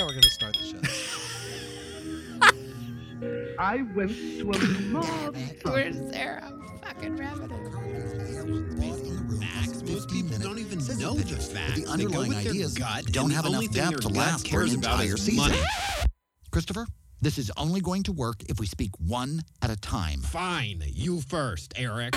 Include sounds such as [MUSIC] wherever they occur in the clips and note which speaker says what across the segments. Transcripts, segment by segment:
Speaker 1: how we're going to start the show. [LAUGHS]
Speaker 2: I went to a mob.
Speaker 3: Where's Sarah? Fucking rabbit.
Speaker 4: Facts. Most people don't even know
Speaker 1: the
Speaker 4: the facts.
Speaker 1: but the
Speaker 4: They go
Speaker 1: underlying
Speaker 4: with their
Speaker 1: ideas
Speaker 4: gut,
Speaker 1: don't have enough depth to last for an
Speaker 4: cares about
Speaker 1: entire season. Christopher, this is only going to work if we speak one at a time.
Speaker 4: Fine, you first, Eric.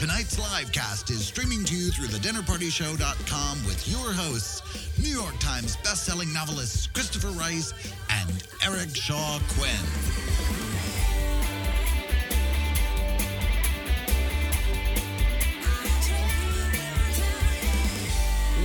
Speaker 1: Tonight's live cast is streaming to you through thedinnerpartyshow.com with your hosts, New York Times bestselling novelists Christopher Rice and Eric Shaw Quinn.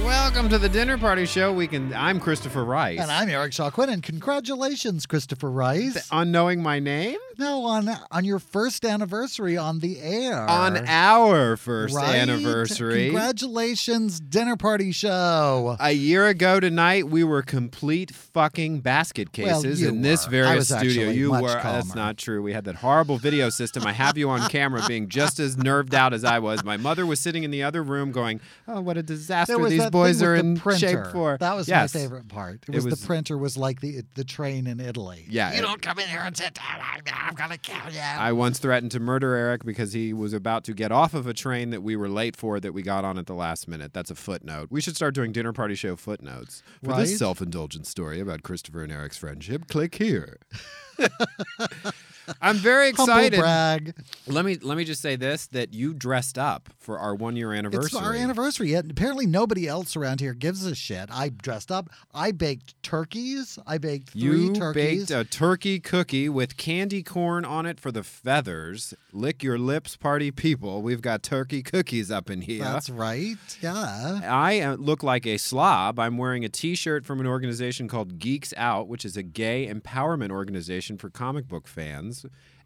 Speaker 5: Welcome to the dinner party show. We can. I'm Christopher Rice.
Speaker 6: And I'm Eric Shaw Quinn, and congratulations, Christopher Rice.
Speaker 5: on knowing my name
Speaker 6: No, on on your first anniversary on the air.
Speaker 5: on our first
Speaker 6: Right?
Speaker 5: anniversary.
Speaker 6: Congratulations, dinner party show.
Speaker 5: A year ago tonight, we were complete fucking basket
Speaker 6: Well,
Speaker 5: cases
Speaker 6: you
Speaker 5: in this very studio. You were. That's not true. We had that horrible video system. I have you on [LAUGHS] camera being just as nerved out as I was. My mother was sitting in the other room going, "Oh, what a disaster these boys are in
Speaker 6: the printer.
Speaker 5: shape for."
Speaker 6: That was
Speaker 5: Yes.
Speaker 6: my favorite part. It
Speaker 5: It
Speaker 6: was,
Speaker 5: was-
Speaker 6: the printer was like the the train in Italy.
Speaker 5: Yeah,
Speaker 6: You
Speaker 5: it-
Speaker 6: don't come in here and sit down. I'm, I'm gonna kill you.
Speaker 5: I once threatened to murder Eric because he was about to get off of a train that we were late for that we got on at the last minute. That's a footnote. We should start doing dinner party show footnotes. For
Speaker 6: Right.
Speaker 5: this self indulgent story about Christopher and Eric's friendship, click here. [LAUGHS] I'm very
Speaker 6: Humble
Speaker 5: excited.
Speaker 6: brag.
Speaker 5: Let me let me just say this that you dressed up for our one year anniversary.
Speaker 6: It's our anniversary. Yet apparently nobody else around here gives a shit. I dressed up. I baked turkeys. I baked three
Speaker 5: You
Speaker 6: turkeys.
Speaker 5: baked a turkey cookie with candy corn on it for the feathers. Lick your lips, party people. We've got turkey cookies up in here.
Speaker 6: That's right. Yeah.
Speaker 5: I uh, look like a slob. I'm wearing a t shirt from an organization called Geeks Out, which is a gay empowerment organization for comic book fans.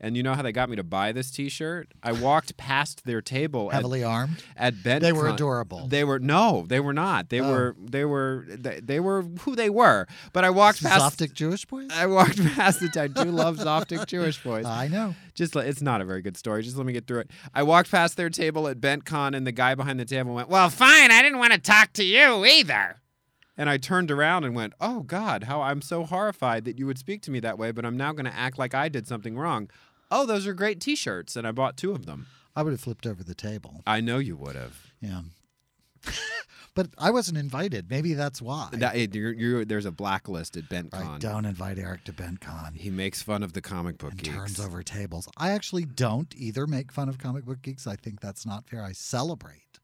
Speaker 5: And you know how they got me to buy this t shirt? I walked past their table at,
Speaker 6: Heavily armed.
Speaker 5: at Bent.
Speaker 6: They were adorable.
Speaker 5: They were no, they were not. They
Speaker 6: Oh.
Speaker 5: were they were they, they were who they were. But I walked past
Speaker 6: Zoftic Jewish boys?
Speaker 5: I walked [LAUGHS] past it. I do love Zoftic Jewish boys.
Speaker 6: I know.
Speaker 5: Just it's not a very good story. Just let me get through it. I walked past their table at BentCon, and the guy behind the table went, "Well, fine. I didn't want to talk to you either." And I turned around and went, "Oh God, how I'm so horrified that you would speak to me that way, but I'm now going to act like I did something wrong." Oh, those are great T-shirts, and I bought two of them.
Speaker 6: I would have flipped over the table.
Speaker 5: I know you would have.
Speaker 6: Yeah. [LAUGHS] but I wasn't invited. Maybe that's why.
Speaker 5: That, you're- you're- there's a blacklist at
Speaker 6: Right,
Speaker 5: BentCon.
Speaker 6: don't invite Eric to BentCon.
Speaker 5: He makes fun of the comic book
Speaker 6: and
Speaker 5: geeks.
Speaker 6: turns over tables. I actually don't either make fun of comic book geeks. I think that's not fair. I celebrate.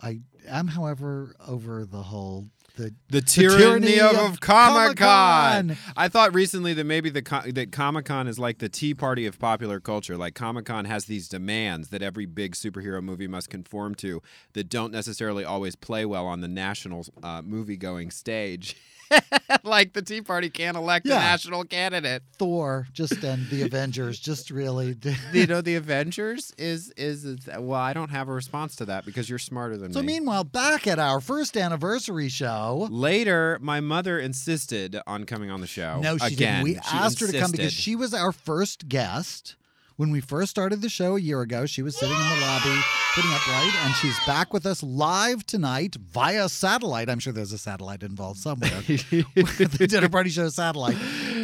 Speaker 6: I am, however, over the whole the
Speaker 5: The tyranny,
Speaker 6: tyranny
Speaker 5: of,
Speaker 6: of
Speaker 5: Comic Con. I thought recently that maybe the that Comic Con is like the Tea Party of popular culture. Like Comic Con has these demands that every big superhero movie must conform to that don't necessarily always play well on the national uh, movie going stage. [LAUGHS] [LAUGHS] like the Tea Party can't elect
Speaker 6: Yeah.
Speaker 5: a national candidate.
Speaker 6: Thor just and the Avengers just really. [LAUGHS]
Speaker 5: You know, the Avengers is, is is well, I don't have a response to that because you're smarter than
Speaker 6: So
Speaker 5: me.
Speaker 6: So meanwhile, back at our first anniversary show.
Speaker 5: Later, my mother insisted on coming on the show.
Speaker 6: No, she
Speaker 5: Again,
Speaker 6: didn't. We
Speaker 5: she
Speaker 6: asked her to come because she was our first guest. When we first started the show a year ago, she was sitting in the lobby, putting up right, and she's back with us live tonight via satellite. I'm sure there's a satellite involved somewhere. [LAUGHS] [LAUGHS] the dinner party show satellite.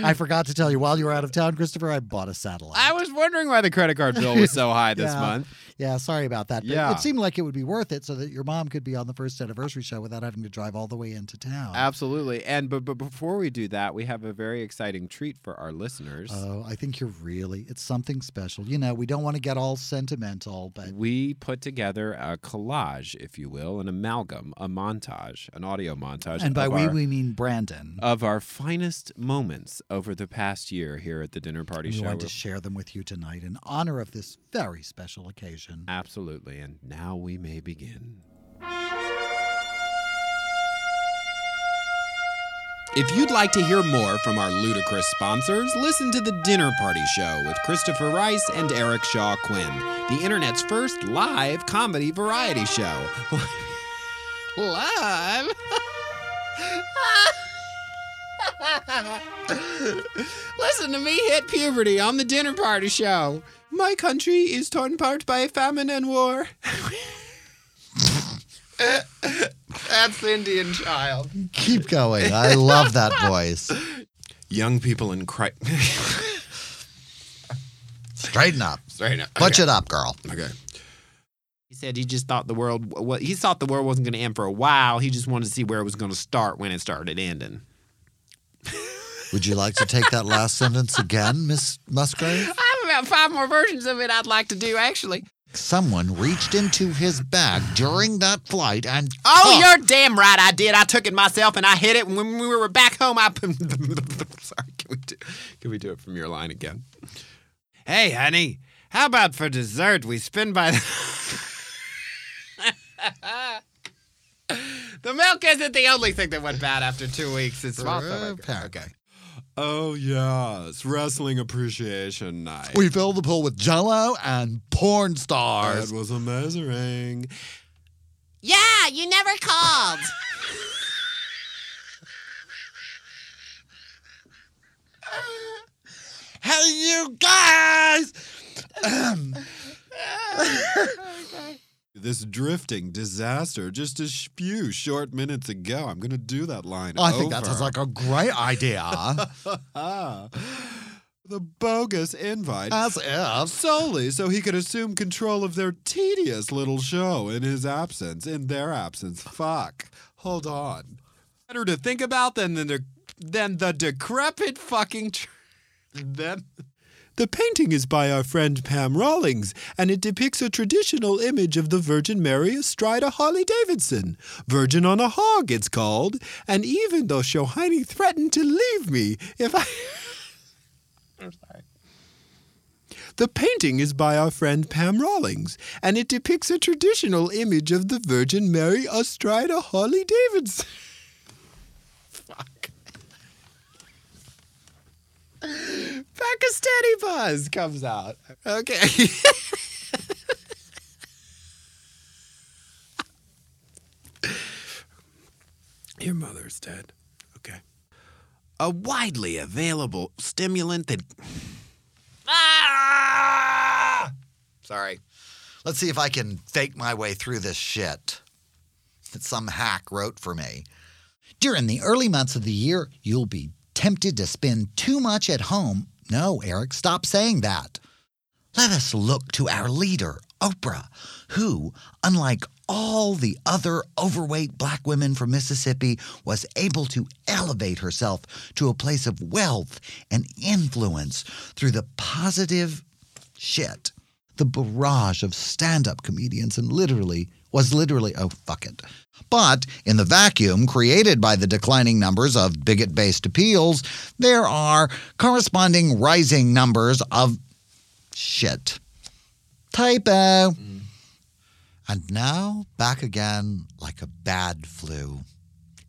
Speaker 6: I forgot to tell you while you were out of town, Christopher. I bought a satellite.
Speaker 5: I was wondering why the credit card bill was so high this [LAUGHS]
Speaker 6: Yeah.
Speaker 5: month.
Speaker 6: Yeah, sorry about that. But
Speaker 5: Yeah.
Speaker 6: it seemed like it would be worth it so that your mom could be on the first anniversary show without having to drive all the way into town.
Speaker 5: Absolutely. And but, but before we do that, we have a very exciting treat for our listeners.
Speaker 6: Oh, I think you're really, it's something special. You know, we don't want to get all sentimental, but
Speaker 5: we put together a collage, if you will, an amalgam, a montage, an audio montage.
Speaker 6: and by we,
Speaker 5: our,
Speaker 6: we mean Brandon.
Speaker 5: of our finest moments over the past year here at the dinner party
Speaker 6: we
Speaker 5: show.
Speaker 6: want to share them with you tonight in honor of this very special occasion.
Speaker 5: Absolutely. And now we may begin. If you'd like to hear more from our ludicrous sponsors, listen to The Dinner Party Show with Christopher Rice and Eric Shaw Quinn, the internet's first live comedy variety show. [LAUGHS] live? [LAUGHS] Listen to me hit puberty on The Dinner Party Show. My country is torn apart by famine and war. That's the Indian child.
Speaker 6: Keep going. I love that voice.
Speaker 5: Young people in Christ.
Speaker 6: Straighten up.
Speaker 5: Straighten up.
Speaker 6: Butch it up, girl.
Speaker 5: Okay. He said he just thought the world. Well, he thought the world wasn't going to end for a while. He just wanted to see where it was going to start when it started ending.
Speaker 6: Would you like to take that last sentence again, Miss Musgrave? [LAUGHS]
Speaker 5: About five more versions of it I'd like to do, actually.
Speaker 6: Someone reached into his bag during that flight and
Speaker 5: Oh,
Speaker 6: took-
Speaker 5: you're damn right. I did. I took it myself and I hit it. When we were back home, I. [LAUGHS] Sorry. Can we do? Can we do it from your line again? Hey, honey. How about for dessert we spin by the. [LAUGHS] the milk isn't the only thing that went bad after two weeks. It's also
Speaker 6: Okay.
Speaker 5: Oh yes, wrestling appreciation night.
Speaker 6: We filled the pool with jello and porn stars.
Speaker 5: That was amazing.
Speaker 3: Yeah, you never called. [LAUGHS]
Speaker 6: Hey, you guys! [LAUGHS] [LAUGHS]
Speaker 5: This drifting disaster just a few short minutes ago. I'm gonna do that line.
Speaker 6: Oh, I think that sounds like a great idea. [LAUGHS]
Speaker 5: The bogus invite.
Speaker 6: As if.
Speaker 5: Solely so he could assume control of their tedious little show in his absence. In their absence. Fuck. Hold on. Better to think about than the than the decrepit fucking. Tr- [LAUGHS] then. The painting is by our friend Pam Rawlings, and it depicts a traditional image of the Virgin Mary astride a Harley Davidson. Virgin on a Hog, it's called. And even though Shohini threatened to leave me if I. I'm sorry. The painting is by our friend Pam Rawlings, and it depicts a traditional image of the Virgin Mary astride a Harley Davidson. [LAUGHS] [LAUGHS] Pakistani buzz comes out. Okay. [LAUGHS] Your mother's dead. Okay. A widely available stimulant that. Ah! Sorry.
Speaker 6: Let's see if I can fake my way through this shit that some hack wrote for me. During the early months of the year, you'll be tempted to spend too much at home. No, Eric, stop saying that. Let us look to our leader, Oprah, who, unlike all the other overweight black women from Mississippi, was able to elevate herself to a place of wealth and influence through the positive shit. The barrage of stand up comedians and literally was literally, oh, fuck it. But in the vacuum created by the declining numbers of bigot based appeals, there are corresponding rising numbers of shit. Typo. Mm. And now back again like a bad flu.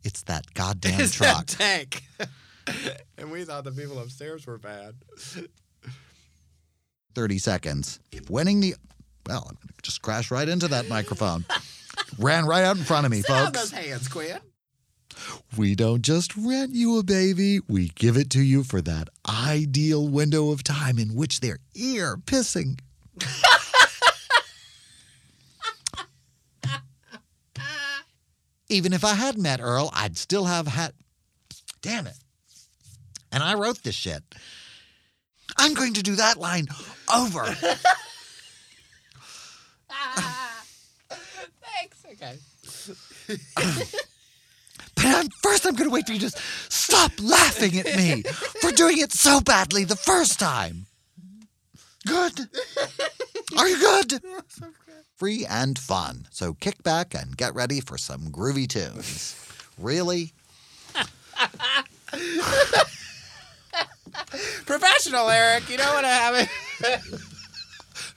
Speaker 6: It's that goddamn
Speaker 5: It's
Speaker 6: truck.
Speaker 5: that tank. [LAUGHS] and we thought the people upstairs were bad.
Speaker 6: 30 seconds. If winning the. Well, I'm going to just crash right into that microphone. Ran right out in front of me,
Speaker 5: Sit
Speaker 6: folks.
Speaker 5: those hands, Quinn.
Speaker 6: We don't just rent you a baby, we give it to you for that ideal window of time in which they're ear pissing. Even if I had met Earl, I'd still have had. Damn it. And I wrote this shit. I'm going to do that line over. [LAUGHS]
Speaker 3: Thanks. Okay. [LAUGHS]
Speaker 6: But I'm, first, I'm going to wait for you to stop laughing at me for doing it so badly the first time. Good. Are you good? [LAUGHS] Free and fun. So kick back and get ready for some groovy tunes. Really? [LAUGHS]
Speaker 5: Professional, Eric. You know what I mean?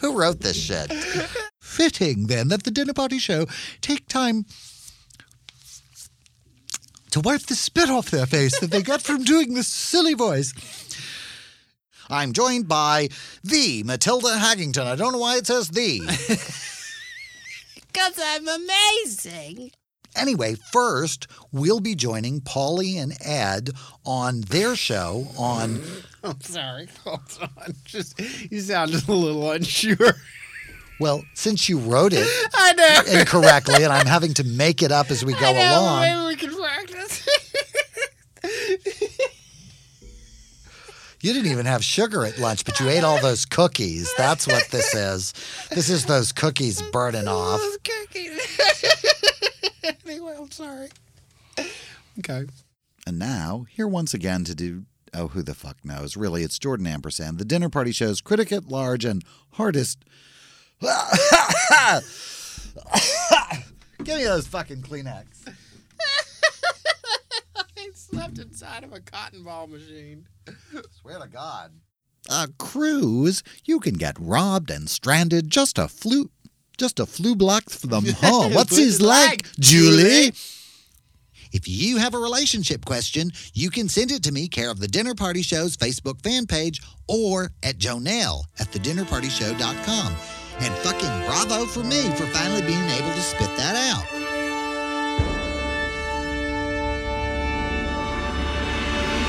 Speaker 6: Who wrote this shit? [LAUGHS] fitting then that the dinner party show take time to wipe the spit off their face that they get from doing this silly voice. I'm joined by the Matilda Haggington. I don't know why it says the. [LAUGHS]
Speaker 3: Because I'm amazing.
Speaker 6: Anyway, first, we'll be joining Paulie and Ed on their show on. [LAUGHS]
Speaker 5: I'm sorry. Hold on. [LAUGHS] Just you sound just a little unsure. [LAUGHS]
Speaker 6: Well, since you wrote it
Speaker 5: I know.
Speaker 6: incorrectly and I'm having to make it up as we go
Speaker 5: I know.
Speaker 6: along.
Speaker 5: Maybe we can practice.
Speaker 6: You didn't even have sugar at lunch, but you ate all those cookies. That's what this is. This is those cookies burning off.
Speaker 5: Those cookies. [LAUGHS] anyway, I'm sorry. Okay.
Speaker 6: And now, here once again to do, oh, who the fuck knows? Really, it's Jordan Ampersand, the dinner party show's critic at large and hardest. [LAUGHS] Give me those fucking Kleenex.
Speaker 5: I slept inside of a cotton ball machine.
Speaker 6: Swear to God. A cruise, you can get robbed and stranded just a flu, just a flu block from home. [LAUGHS] What's his like, Julie? If you have a relationship question, you can send it to me, care of the Dinner Party Show's Facebook fan page, or at Jonelle at thedinnerpartyshow.com. And fucking bravo for me for finally being able to spit that out.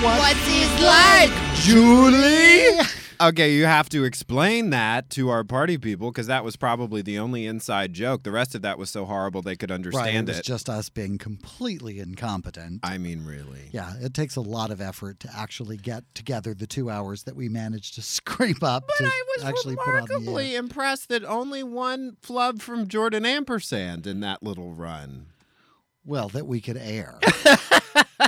Speaker 3: What's his like?
Speaker 6: Julie? [LAUGHS]
Speaker 5: Okay, you have to explain that to our party people because that was probably the only inside joke. The rest of that was so horrible they could
Speaker 6: Right, it
Speaker 5: understand
Speaker 6: was
Speaker 5: it.
Speaker 6: just us being completely incompetent.
Speaker 5: I mean, really.
Speaker 6: Yeah, it takes a lot of effort to actually get together the two hours that we managed to [LAUGHS] scrape up
Speaker 5: But
Speaker 6: to
Speaker 5: I was
Speaker 6: actually put on the air.
Speaker 5: remarkably impressed that only one flub from Jordan Ampersand in that little run.
Speaker 6: Well, that we could air. [LAUGHS]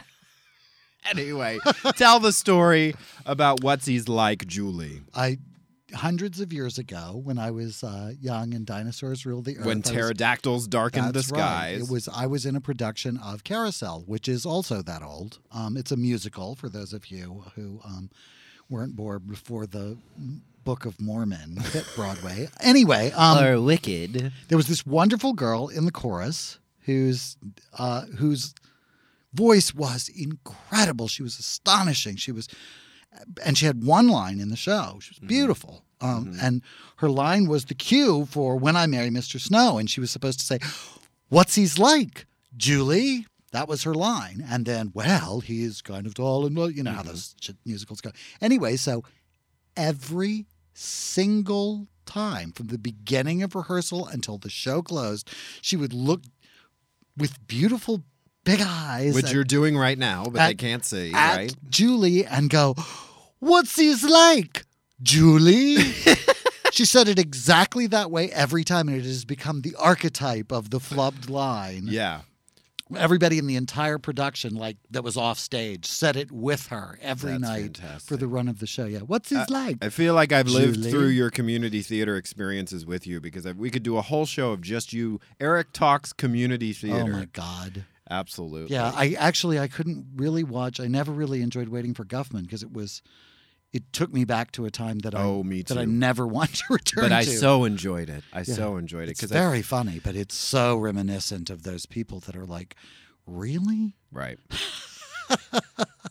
Speaker 6: [LAUGHS]
Speaker 5: Anyway, tell the story about what's he's like, Julie.
Speaker 6: I hundreds of years ago, when I was uh, young and dinosaurs ruled the earth,
Speaker 5: When
Speaker 6: I was-
Speaker 5: pterodactyls darkened the
Speaker 6: That's right.
Speaker 5: skies.
Speaker 6: It was I was in a production of Carousel, which is also that old. Um, it's a musical for those of you who um, weren't born before the Book of Mormon hit [LAUGHS] Broadway. Anyway, um,
Speaker 5: wicked.
Speaker 6: there was this wonderful girl in the chorus who's uh, whose voice was incredible. She was astonishing. She was, and she had one line in the show. She was mm-hmm. beautiful. Um, mm-hmm. And her line was the cue for "When I Marry Mr. Snow," and she was supposed to say, "What's he's like, Julie?" That was her line. And then, well, he's kind of tall and well, you know how mm-hmm. those musicals go. Anyway, so every single time from the beginning of rehearsal until the show closed, she would look with beautiful big eyes
Speaker 5: Which
Speaker 6: at,
Speaker 5: you're doing right now, but they can't see,
Speaker 6: at
Speaker 5: right?
Speaker 6: Julie and go, What's he's like, Julie? [LAUGHS] she said it exactly that way every time, and it has become the archetype of the flubbed line.
Speaker 5: Yeah.
Speaker 6: Everybody in the entire production, like that was off stage, said it with her every
Speaker 5: That's
Speaker 6: night for the run of the show. Yeah. What's his like?
Speaker 5: I feel like I've lived through your community theater experiences with you because I, we could do a whole show of just you. Eric talks community theater.
Speaker 6: oh my God.
Speaker 5: Absolutely.
Speaker 6: Yeah, I actually I couldn't really watch. I never really enjoyed waiting for Guffman because it was, it took me back to a time that I
Speaker 5: Oh, me too.
Speaker 6: that I never [LAUGHS] want to return
Speaker 5: but I
Speaker 6: to.
Speaker 5: so enjoyed it. I
Speaker 6: Yeah.
Speaker 5: so enjoyed it
Speaker 6: it's
Speaker 5: because
Speaker 6: very funny, but it's so reminiscent of those people that are like, really?
Speaker 5: right. [LAUGHS]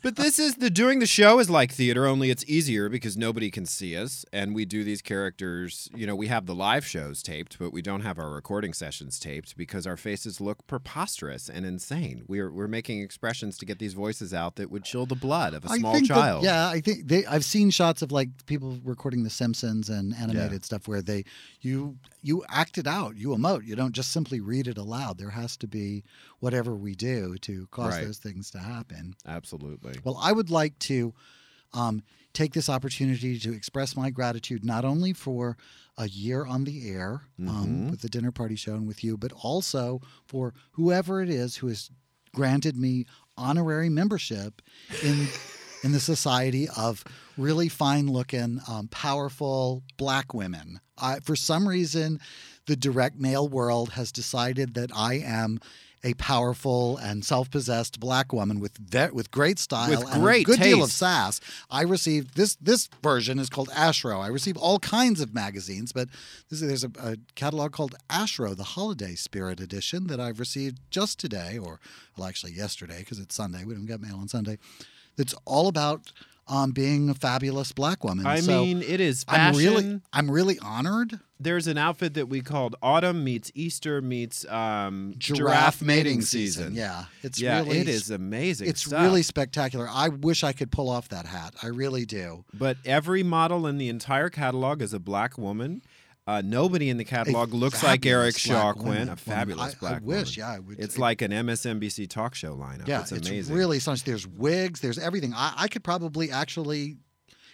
Speaker 5: but this is the doing the show is like theater, only it's easier because nobody can see us, and we do these characters. You know, we have the live shows taped, but we don't have our recording sessions taped because our faces look preposterous and insane. We're we're making expressions to get these voices out that would chill the blood of a small
Speaker 6: I think that-
Speaker 5: child.
Speaker 6: yeah, I think they, I've seen shots of like people recording The Simpsons and animated stuff where they you you act it out, you emote. You don't just simply read it aloud. There has to be whatever we do to cause
Speaker 5: Right.
Speaker 6: those things to happen.
Speaker 5: Absolutely.
Speaker 6: Well, I would like to um, take this opportunity to express my gratitude not only for a year on the air um,
Speaker 5: Mhm.
Speaker 6: with the dinner party show and with you, but also for whoever it is who has granted me honorary membership in [LAUGHS] in the society of really fine-looking, um, powerful black women. I, for some reason, the direct mail world has decided that I am a powerful and self-possessed black woman with ve- with great style
Speaker 5: With
Speaker 6: and
Speaker 5: great
Speaker 6: a good deal of sass. I received this this version is called Ashro. I receive all kinds of magazines, but this, there's a, a catalog called Ashro, the Holiday Spirit Edition, that I've received just today, or well, actually yesterday because it's Sunday. We don't get mail on Sunday. That's all about um, being a fabulous black woman.
Speaker 5: I
Speaker 6: So
Speaker 5: mean, it is
Speaker 6: I'm really I'm really honored.
Speaker 5: There's an outfit that we called Autumn meets Easter meets um,
Speaker 6: Giraffe, mating season. Yeah, it's
Speaker 5: yeah,
Speaker 6: really
Speaker 5: it is amazing.
Speaker 6: It's
Speaker 5: stuff.
Speaker 6: really spectacular. I wish I could pull off that hat. I really do.
Speaker 5: But every model in the entire catalog is a black woman. Uh, nobody in the catalog looks like Eric Shaw Quinn, a fabulous
Speaker 6: I,
Speaker 5: black
Speaker 6: I wish,
Speaker 5: woman.
Speaker 6: yeah, I would.
Speaker 5: It's like an MSNBC talk show lineup.
Speaker 6: yeah,
Speaker 5: it's amazing.
Speaker 6: really something. There's wigs. There's everything. I, I could probably actually.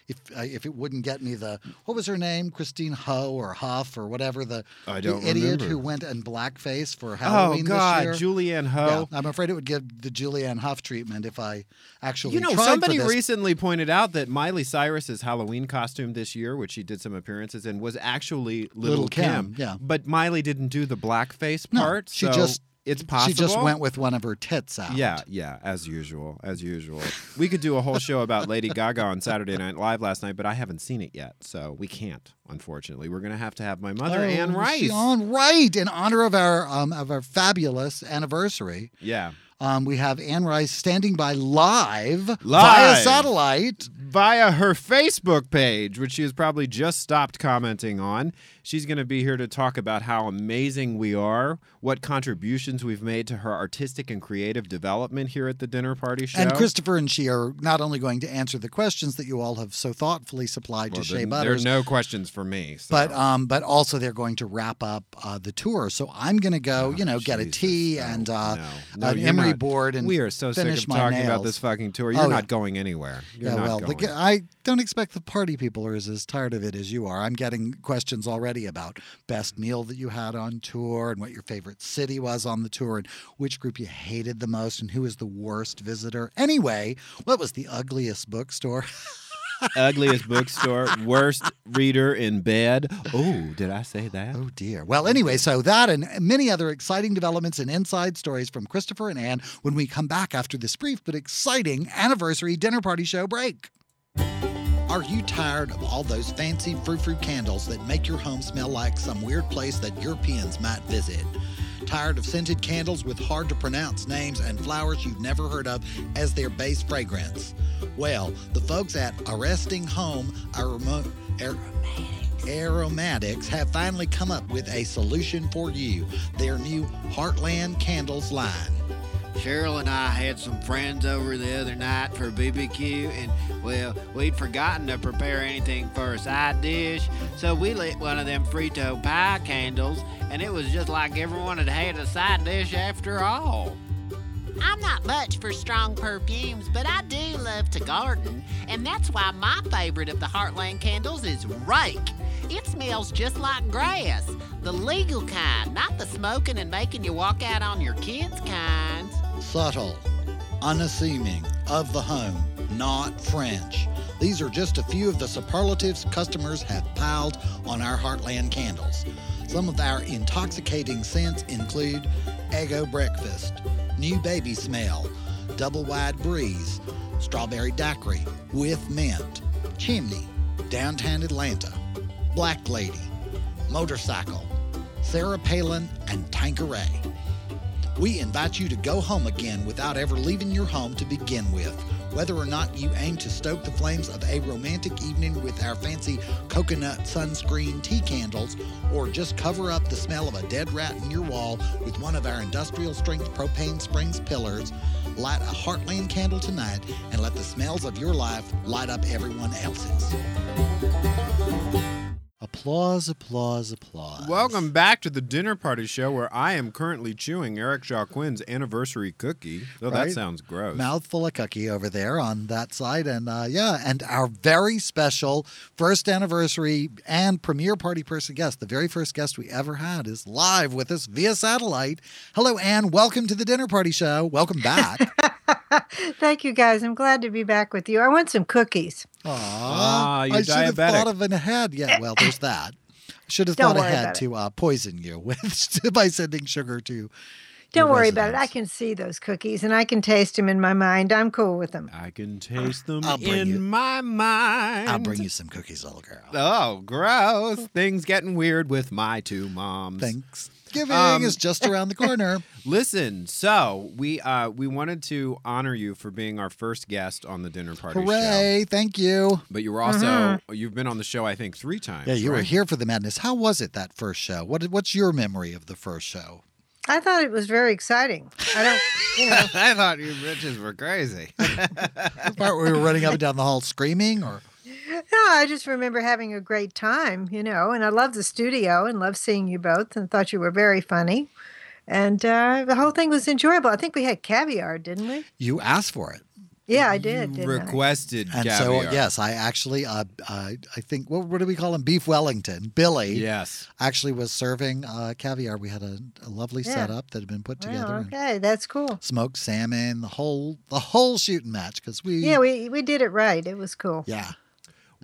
Speaker 6: If, uh, if it wouldn't get me the what was her name Christine Ho or Huff or whatever the,
Speaker 5: I don't
Speaker 6: idiot
Speaker 5: remember.
Speaker 6: who went in blackface for
Speaker 5: oh
Speaker 6: Halloween
Speaker 5: God,
Speaker 6: this year.
Speaker 5: Julianne
Speaker 6: Yeah,
Speaker 5: Ho.
Speaker 6: I'm afraid it would give the Julianne Hough treatment if I actually
Speaker 5: You know, somebody recently pointed out that Miley Cyrus's Halloween costume this year, which she did some appearances in, was actually Little,
Speaker 6: Little Kim, yeah.
Speaker 5: But Miley didn't do the blackface
Speaker 6: No,
Speaker 5: part.
Speaker 6: she
Speaker 5: so
Speaker 6: just-
Speaker 5: it's possible.
Speaker 6: She just went with one of her tits out.
Speaker 5: Yeah, yeah, as usual, as usual. We could do a whole show about Lady Gaga on Saturday Night Live last night, but I haven't seen it yet, so we can't. Unfortunately, we're gonna have to have my mother,
Speaker 6: Oh,
Speaker 5: Anne Rice.
Speaker 6: On right in honor of our um, of our fabulous anniversary.
Speaker 5: Yeah,
Speaker 6: Um, we have Anne Rice standing by live, via satellite.
Speaker 5: Via her Facebook page, which she has probably just stopped commenting on. She's going to be here to talk about how amazing we are, what contributions we've made to her artistic and creative development here at the Dinner Party Show.
Speaker 6: And Christopher and she are not only going to answer the questions that you all have so thoughtfully supplied
Speaker 5: well,
Speaker 6: to Shea
Speaker 5: there are no questions for me. so-
Speaker 6: but um, but also they're going to wrap up uh, the tour. So I'm going to go,
Speaker 5: Oh,
Speaker 6: you know, get a tea
Speaker 5: no,
Speaker 6: and uh,
Speaker 5: no. No,
Speaker 6: an emery
Speaker 5: not-
Speaker 6: board and
Speaker 5: we are so sick of talking about this fucking tour. You're
Speaker 6: Oh,
Speaker 5: not going anywhere. You're
Speaker 6: yeah,
Speaker 5: not
Speaker 6: well,
Speaker 5: going.
Speaker 6: I don't expect the party people are as, as tired of it as you are. I'm getting questions already about best meal that you had on tour and what your favorite city was on the tour and which group you hated the most and who was the worst visitor. Anyway, what was the ugliest bookstore? [LAUGHS]
Speaker 5: Ugliest bookstore, worst reader in bed. Oh, did I say that?
Speaker 6: Oh dear. Well, anyway, so that and many other exciting developments and inside stories from Christopher and Anne when we come back after this brief but exciting anniversary dinner party show break. Are you tired of all those fancy frou frou candles that make your home smell like some weird place that Europeans might visit? Tired of scented candles with hard to pronounce names and flowers you've never heard of as their base fragrance? Well, the folks at Arresting Home Aroma- Ar- Aromatics have finally come up with a solution for you their new Heartland Candles line.
Speaker 7: Cheryl and I had some friends over the other night for BBQ, and well, we'd forgotten to prepare anything for a side dish, so we lit one of them Frito pie candles, and it was just like everyone had had a side dish after all.
Speaker 3: I'm not much for strong perfumes, but I do love to garden, and that's why my favorite of the Heartland candles is Rake. It smells just like grass, the legal kind, not the smoking and making you walk out on your kids kind.
Speaker 6: Subtle, unassuming, of the home, not French. These are just a few of the superlatives customers have piled on our Heartland candles. Some of our intoxicating scents include Eggo Breakfast, New Baby Smell, Double Wide Breeze, Strawberry Daiquiri with Mint, Chimney, Downtown Atlanta, Black Lady, Motorcycle, Sarah Palin, and Tanqueray. We invite you to go home again without ever leaving your home to begin with. Whether or not you aim to stoke the flames of a romantic evening with our fancy coconut sunscreen tea candles, or just cover up the smell of a dead rat in your wall with one of our industrial strength propane springs pillars, light a Heartland candle tonight and let the smells of your life light up everyone else's. Applause, applause, applause.
Speaker 5: Welcome back to the Dinner Party Show, where I am currently chewing Eric Shaw Quinn's anniversary cookie. Oh, that sounds gross.
Speaker 6: mouthful of cookie over there on that side. And uh, yeah, and our very special first anniversary and premiere party person guest, the very first guest we ever had, is live with us via satellite. Hello, Anne. Welcome to the dinner party show. Welcome back. [LAUGHS]
Speaker 8: Thank you, guys. I'm glad to be back with you. I want some cookies.
Speaker 6: Aw,
Speaker 5: Ah, you're
Speaker 6: I should have
Speaker 5: diabetic.
Speaker 6: thought of an ahead. Yeah, well, there's that. Should have
Speaker 8: Don't
Speaker 6: thought
Speaker 8: worry
Speaker 6: ahead
Speaker 8: about
Speaker 6: to uh, poison you with [LAUGHS] by sending sugar to
Speaker 8: Don't
Speaker 6: Your
Speaker 8: worry about it. I can see those cookies and I can taste them in my mind. I'm cool with them.
Speaker 5: I can taste them
Speaker 6: I'll bring
Speaker 5: in
Speaker 6: you-
Speaker 5: my mind.
Speaker 6: I'll bring you some cookies, little girl.
Speaker 5: Oh, gross. Things getting weird with my two moms.
Speaker 6: Thanksgiving
Speaker 5: Um,
Speaker 6: is just around the corner. [LAUGHS]
Speaker 5: Listen, so we uh we wanted to honor you for being our first guest on the dinner party show.
Speaker 6: Hooray! Thank you.
Speaker 5: But you were also you've been on the show I think 3 times.
Speaker 6: Yeah, you were here for the madness. How was it that first show? What what's your memory of the first show?
Speaker 8: I thought it was very exciting. I don't, you know. [LAUGHS]
Speaker 5: I thought you bitches were crazy. [LAUGHS]
Speaker 6: The part where we were running up and down the hall screaming, or
Speaker 8: No, I just remember having a great time, you know, and I loved the studio and loved seeing you both and thought you were very funny. And uh, the whole thing was enjoyable. I think we had caviar, didn't we?
Speaker 6: you asked for it.
Speaker 8: Yeah, I did. Didn't I?
Speaker 5: Requested
Speaker 6: And
Speaker 5: caviar.
Speaker 6: so, yes, I actually, uh, uh, I think, what, what do we call him? Beef Wellington. Billy
Speaker 5: Yes.
Speaker 6: actually was serving uh, caviar. We had a, a lovely
Speaker 8: Yeah.
Speaker 6: setup that had been put together.
Speaker 8: Wow,
Speaker 6: and
Speaker 8: okay, that's cool.
Speaker 6: Smoked salmon, the whole, the whole shooting match. Because we,
Speaker 8: Yeah, we, we did it right. It was cool.
Speaker 6: yeah,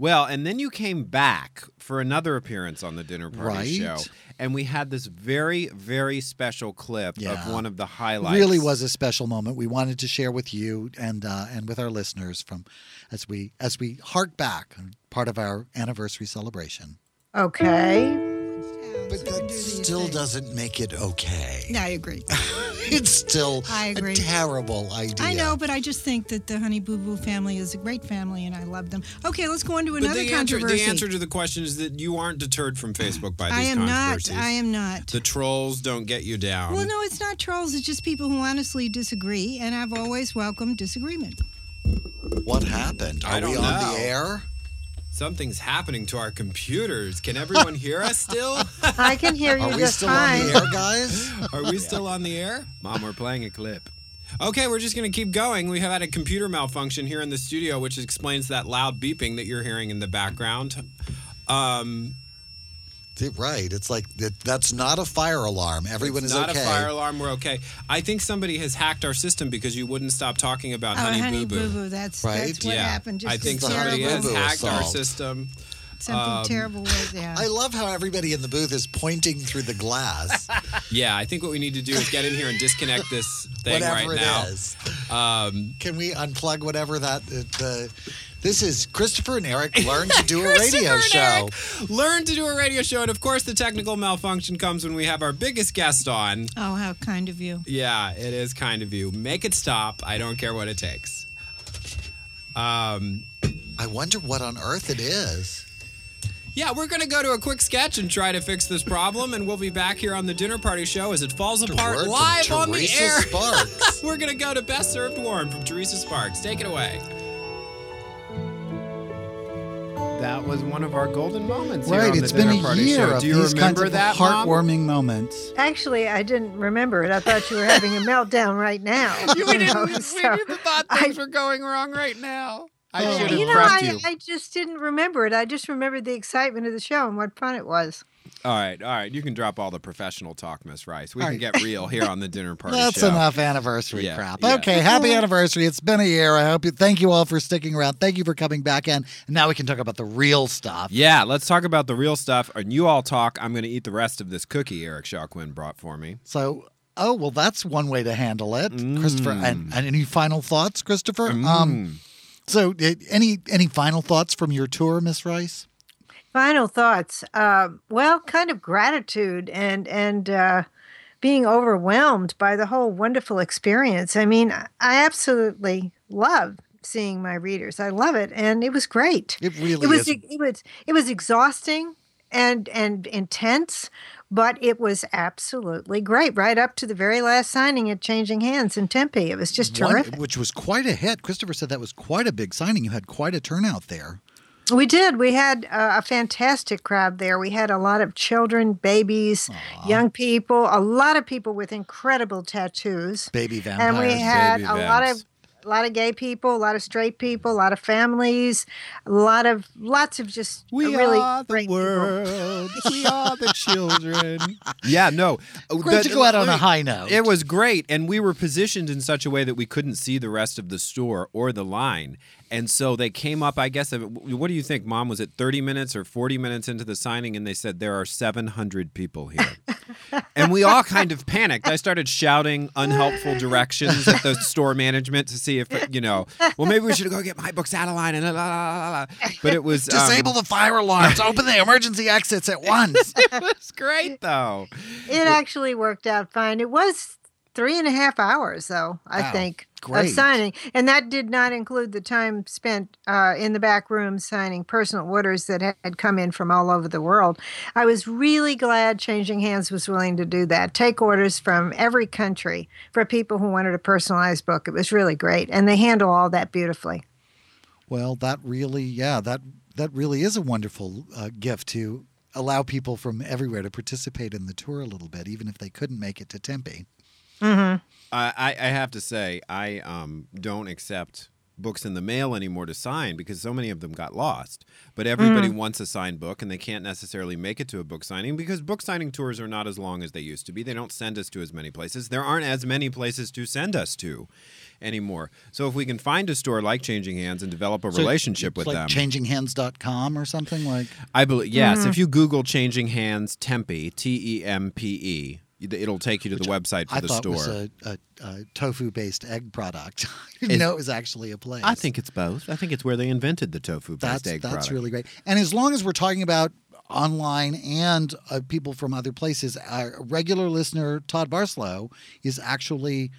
Speaker 5: Well, and then you came back for another appearance on the dinner party
Speaker 6: Right.
Speaker 5: show, and we had this very, very special clip
Speaker 6: Yeah.
Speaker 5: of one of the highlights.
Speaker 6: really was a special moment. We wanted to share with you and uh, and with our listeners from as we as we hark back part of our anniversary celebration.
Speaker 8: Okay.
Speaker 6: But that still doesn't make it okay.
Speaker 9: Yeah, I agree. [LAUGHS]
Speaker 6: It's still
Speaker 9: I agree.
Speaker 6: a terrible idea.
Speaker 9: I know, but I just think that the Honey Boo Boo family is a great family, and I love them. Okay, let's go on to
Speaker 4: But
Speaker 9: another
Speaker 4: the answer,
Speaker 9: controversy.
Speaker 4: the answer to the question is that you aren't deterred from Facebook by these
Speaker 9: I am not. I am not.
Speaker 4: The trolls don't get you down.
Speaker 9: Well, no, it's not trolls. It's just people who honestly disagree, and I've always welcomed disagreement.
Speaker 6: What happened? Are
Speaker 4: I don't
Speaker 6: we on
Speaker 4: know.
Speaker 6: the air?
Speaker 4: Something's happening to our computers. Can everyone hear us still? [LAUGHS]
Speaker 8: I can hear you
Speaker 6: Are we
Speaker 8: just
Speaker 6: still
Speaker 8: fine.
Speaker 6: on the air, guys? [LAUGHS]
Speaker 4: Are we still on the air?
Speaker 5: Mom, we're playing a clip.
Speaker 4: Okay, we're just going to keep going. We have had a computer malfunction here in the studio, which explains that loud beeping that you're hearing in the background. Um,
Speaker 6: right. It's like that, that's not a fire alarm. Everyone
Speaker 4: it's
Speaker 6: is
Speaker 4: not
Speaker 6: okay.
Speaker 4: a fire alarm. We're okay. I think somebody has hacked our system because you wouldn't stop talking about
Speaker 9: oh,
Speaker 4: Honey,
Speaker 9: Honey
Speaker 4: Boo Boo.
Speaker 9: Boo Boo. That's
Speaker 6: Right?
Speaker 9: that's what
Speaker 4: yeah,
Speaker 9: happened. Just
Speaker 4: I think somebody
Speaker 6: Honey
Speaker 4: has
Speaker 6: Boo Boo
Speaker 4: hacked our system.
Speaker 9: something
Speaker 4: um,
Speaker 9: terrible was yeah. [LAUGHS]
Speaker 6: I love how everybody in the booth is pointing through the glass. [LAUGHS]
Speaker 4: Yeah, I think what we need to do is get in here and disconnect this thing
Speaker 6: whatever
Speaker 4: right
Speaker 6: it
Speaker 4: now.
Speaker 6: is.
Speaker 4: Um,
Speaker 6: Can we unplug whatever that uh, the This is Christopher and Eric [LAUGHS] learn to do a radio
Speaker 4: Christopher
Speaker 6: show.
Speaker 4: Eric Learn to do a radio show, and of course, the technical malfunction comes when we have our biggest guest on.
Speaker 9: Oh, how kind of you.
Speaker 4: Yeah, it is kind of you. Make it stop. I don't care what it takes. Um,
Speaker 6: I wonder what on earth it is.
Speaker 4: yeah, we're gonna go to a quick sketch and try to fix this problem, and we'll be back here on the dinner party show as it falls apart live on the air. [LAUGHS]
Speaker 6: Sparks.
Speaker 4: we're gonna go to Best Served Warm from Teresa Sparks. Take it away.
Speaker 5: That was one of our golden moments. here
Speaker 6: Right,
Speaker 5: on the
Speaker 6: it's been a
Speaker 5: party
Speaker 6: year
Speaker 5: show.
Speaker 6: of
Speaker 5: Do you
Speaker 6: these
Speaker 5: remember
Speaker 6: kinds of
Speaker 5: that, Mom?
Speaker 6: heartwarming moments.
Speaker 8: Actually, I didn't remember it. I thought you were having a [LAUGHS] meltdown right now. [LAUGHS]
Speaker 5: You
Speaker 8: you
Speaker 5: didn't,
Speaker 8: know,
Speaker 5: we
Speaker 8: so
Speaker 5: didn't thought things were going wrong right now. I
Speaker 6: Oh.
Speaker 5: should have
Speaker 8: you know, I,
Speaker 5: you.
Speaker 8: I just didn't remember it. I just remembered the excitement of the show and what fun it was.
Speaker 5: All right, all right. You can drop all the professional talk, Miss Rice. We
Speaker 6: All
Speaker 5: can
Speaker 6: right.
Speaker 5: get real here on the dinner [LAUGHS] party
Speaker 6: That's
Speaker 5: show.
Speaker 6: enough anniversary
Speaker 5: Yeah,
Speaker 6: crap.
Speaker 5: yeah.
Speaker 6: Okay, happy anniversary. It's been a year. I hope you thank you all for sticking around. Thank you for coming back in. And now we can talk about the real stuff.
Speaker 5: Yeah, let's talk about the real stuff. And you all talk. I'm going to eat the rest of this cookie Eric Shaw Quinn brought for me.
Speaker 6: So, oh well, that's one way to handle it, Christopher. And,
Speaker 5: Mm.
Speaker 6: and any final thoughts, Christopher? Um, so uh, any any final thoughts from your tour, Miss Rice?
Speaker 8: Final thoughts. Uh, well, kind of gratitude and and uh, being overwhelmed by the whole wonderful experience. I mean, I absolutely love seeing my readers. I love it, and it was great.
Speaker 6: It really
Speaker 8: it was
Speaker 6: is.
Speaker 8: it was it was exhausting and and intense but it was absolutely great right up to the very last signing at changing hands in tempe it was just
Speaker 6: One-
Speaker 8: terrific
Speaker 6: which was quite a hit. Christopher said that was quite a big signing. You had quite a turnout there.
Speaker 8: We did we had uh, a fantastic crowd there we had a lot of children babies young people a lot of people with incredible tattoos
Speaker 6: Baby vampires.
Speaker 8: and we had
Speaker 5: baby
Speaker 8: a lot of a lot of gay people, a lot of straight people, a lot of families, a lot of lots of just
Speaker 5: We
Speaker 8: really
Speaker 5: are the
Speaker 8: great people.
Speaker 5: world. we are the [LAUGHS] children. Yeah, no.
Speaker 6: Great
Speaker 5: The-
Speaker 6: to go out on a high note.
Speaker 5: It was great, and we were positioned in such a way that we couldn't see the rest of the store or the line. And so they came up, I guess, what do you think, Mom? Was it 30 minutes or 40 minutes into the signing? And they said, there are 700 people here. [LAUGHS] and we all kind of panicked. I started shouting unhelpful directions at the store management to see if you know. Well, maybe we should go get my books out of line and la, la, la, la. But it was um,
Speaker 6: Disable the fire alarms. [LAUGHS] Open the emergency exits at [LAUGHS] once.
Speaker 5: it was great though.
Speaker 8: It actually worked out fine. It was three and a half hours, though, I
Speaker 6: Wow,
Speaker 8: think,
Speaker 6: great.
Speaker 8: of signing. And that did not include the time spent uh, in the back room signing personal orders that had come in from all over the world. I was really glad Changing Hands was willing to do that, take orders from every country for people who wanted a personalized book. It was really great. And they handle all that beautifully.
Speaker 6: Well, that really, yeah, that that really is a wonderful uh, gift to allow people from everywhere to participate in the tour a little bit, even if they couldn't make it to Tempe.
Speaker 8: Mm-hmm.
Speaker 5: I, I I have to say I um, don't accept books in the mail anymore to sign because so many of them got lost. But everybody wants a signed book and they can't necessarily make it to a book signing because book signing tours are not as long as they used to be. They don't send us to as many places. There aren't as many places to send us to anymore. So if we can find a store like Changing Hands and develop a
Speaker 6: So
Speaker 5: relationship
Speaker 6: it's
Speaker 5: with
Speaker 6: like
Speaker 5: them,
Speaker 6: changinghands.com or something like
Speaker 5: I believe yes. If you Google Changing Hands Tempe, T E M P E, it'll take you to the website for
Speaker 6: I
Speaker 5: the
Speaker 6: thought
Speaker 5: store.
Speaker 6: was a, a, a tofu-based egg product. [LAUGHS] Didn't know it was actually a place.
Speaker 5: I think it's both. I think it's where they invented the tofu based
Speaker 6: that's
Speaker 5: egg
Speaker 6: that's
Speaker 5: product.
Speaker 6: really great. And as long as we're talking about online and uh, people from other places, our regular listener Todd Barslow is actually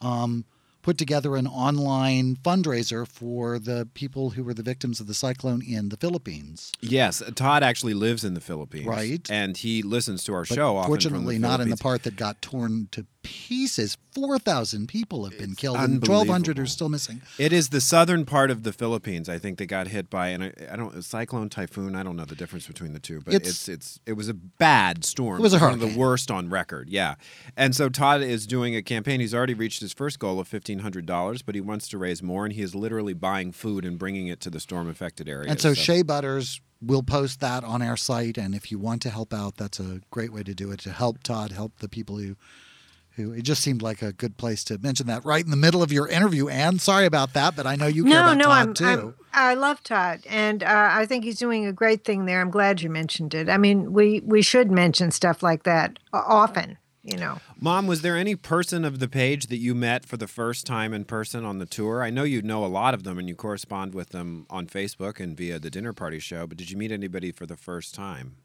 Speaker 6: um, put together an online fundraiser for the people who were the victims of the cyclone in the Philippines.
Speaker 5: Yes, Todd actually lives in the Philippines,
Speaker 6: Right.
Speaker 5: And he listens to our
Speaker 6: But
Speaker 5: show. often
Speaker 6: fortunately, not in the part that got torn to pieces. Four thousand people have been killed, and twelve hundred are still missing.
Speaker 5: It is the southern part of the Philippines. I think they got hit by, and I, I don't cyclone, typhoon. I don't know the difference between the two, but
Speaker 6: It's-
Speaker 5: it's it's, it was a bad storm.
Speaker 6: It was a
Speaker 5: one of the worst on record. Yeah, and so Todd is doing a campaign. He's already reached his first goal of fifteen hundred dollars, but he wants to raise more, and he is literally buying food and bringing it to the storm affected areas.
Speaker 6: And so Shea Butters will post that on our site, and if you want to help out, that's a great way to do it to help Todd, help the people who. Who, it just seemed like a good place to mention that right in the middle of your interview. Anne, sorry about that, but I know you care about
Speaker 8: no,
Speaker 6: Todd
Speaker 8: I'm,
Speaker 6: too.
Speaker 8: I'm I love Todd, and uh, I think he's doing a great thing there. I'm glad you mentioned it. I mean, we we should mention stuff like that often. You know,
Speaker 5: Mom, was there any person of the page that you met for the first time in person on the tour? I know you know a lot of them and you correspond with them on Facebook and via the dinner party show, but did you meet anybody for the first time?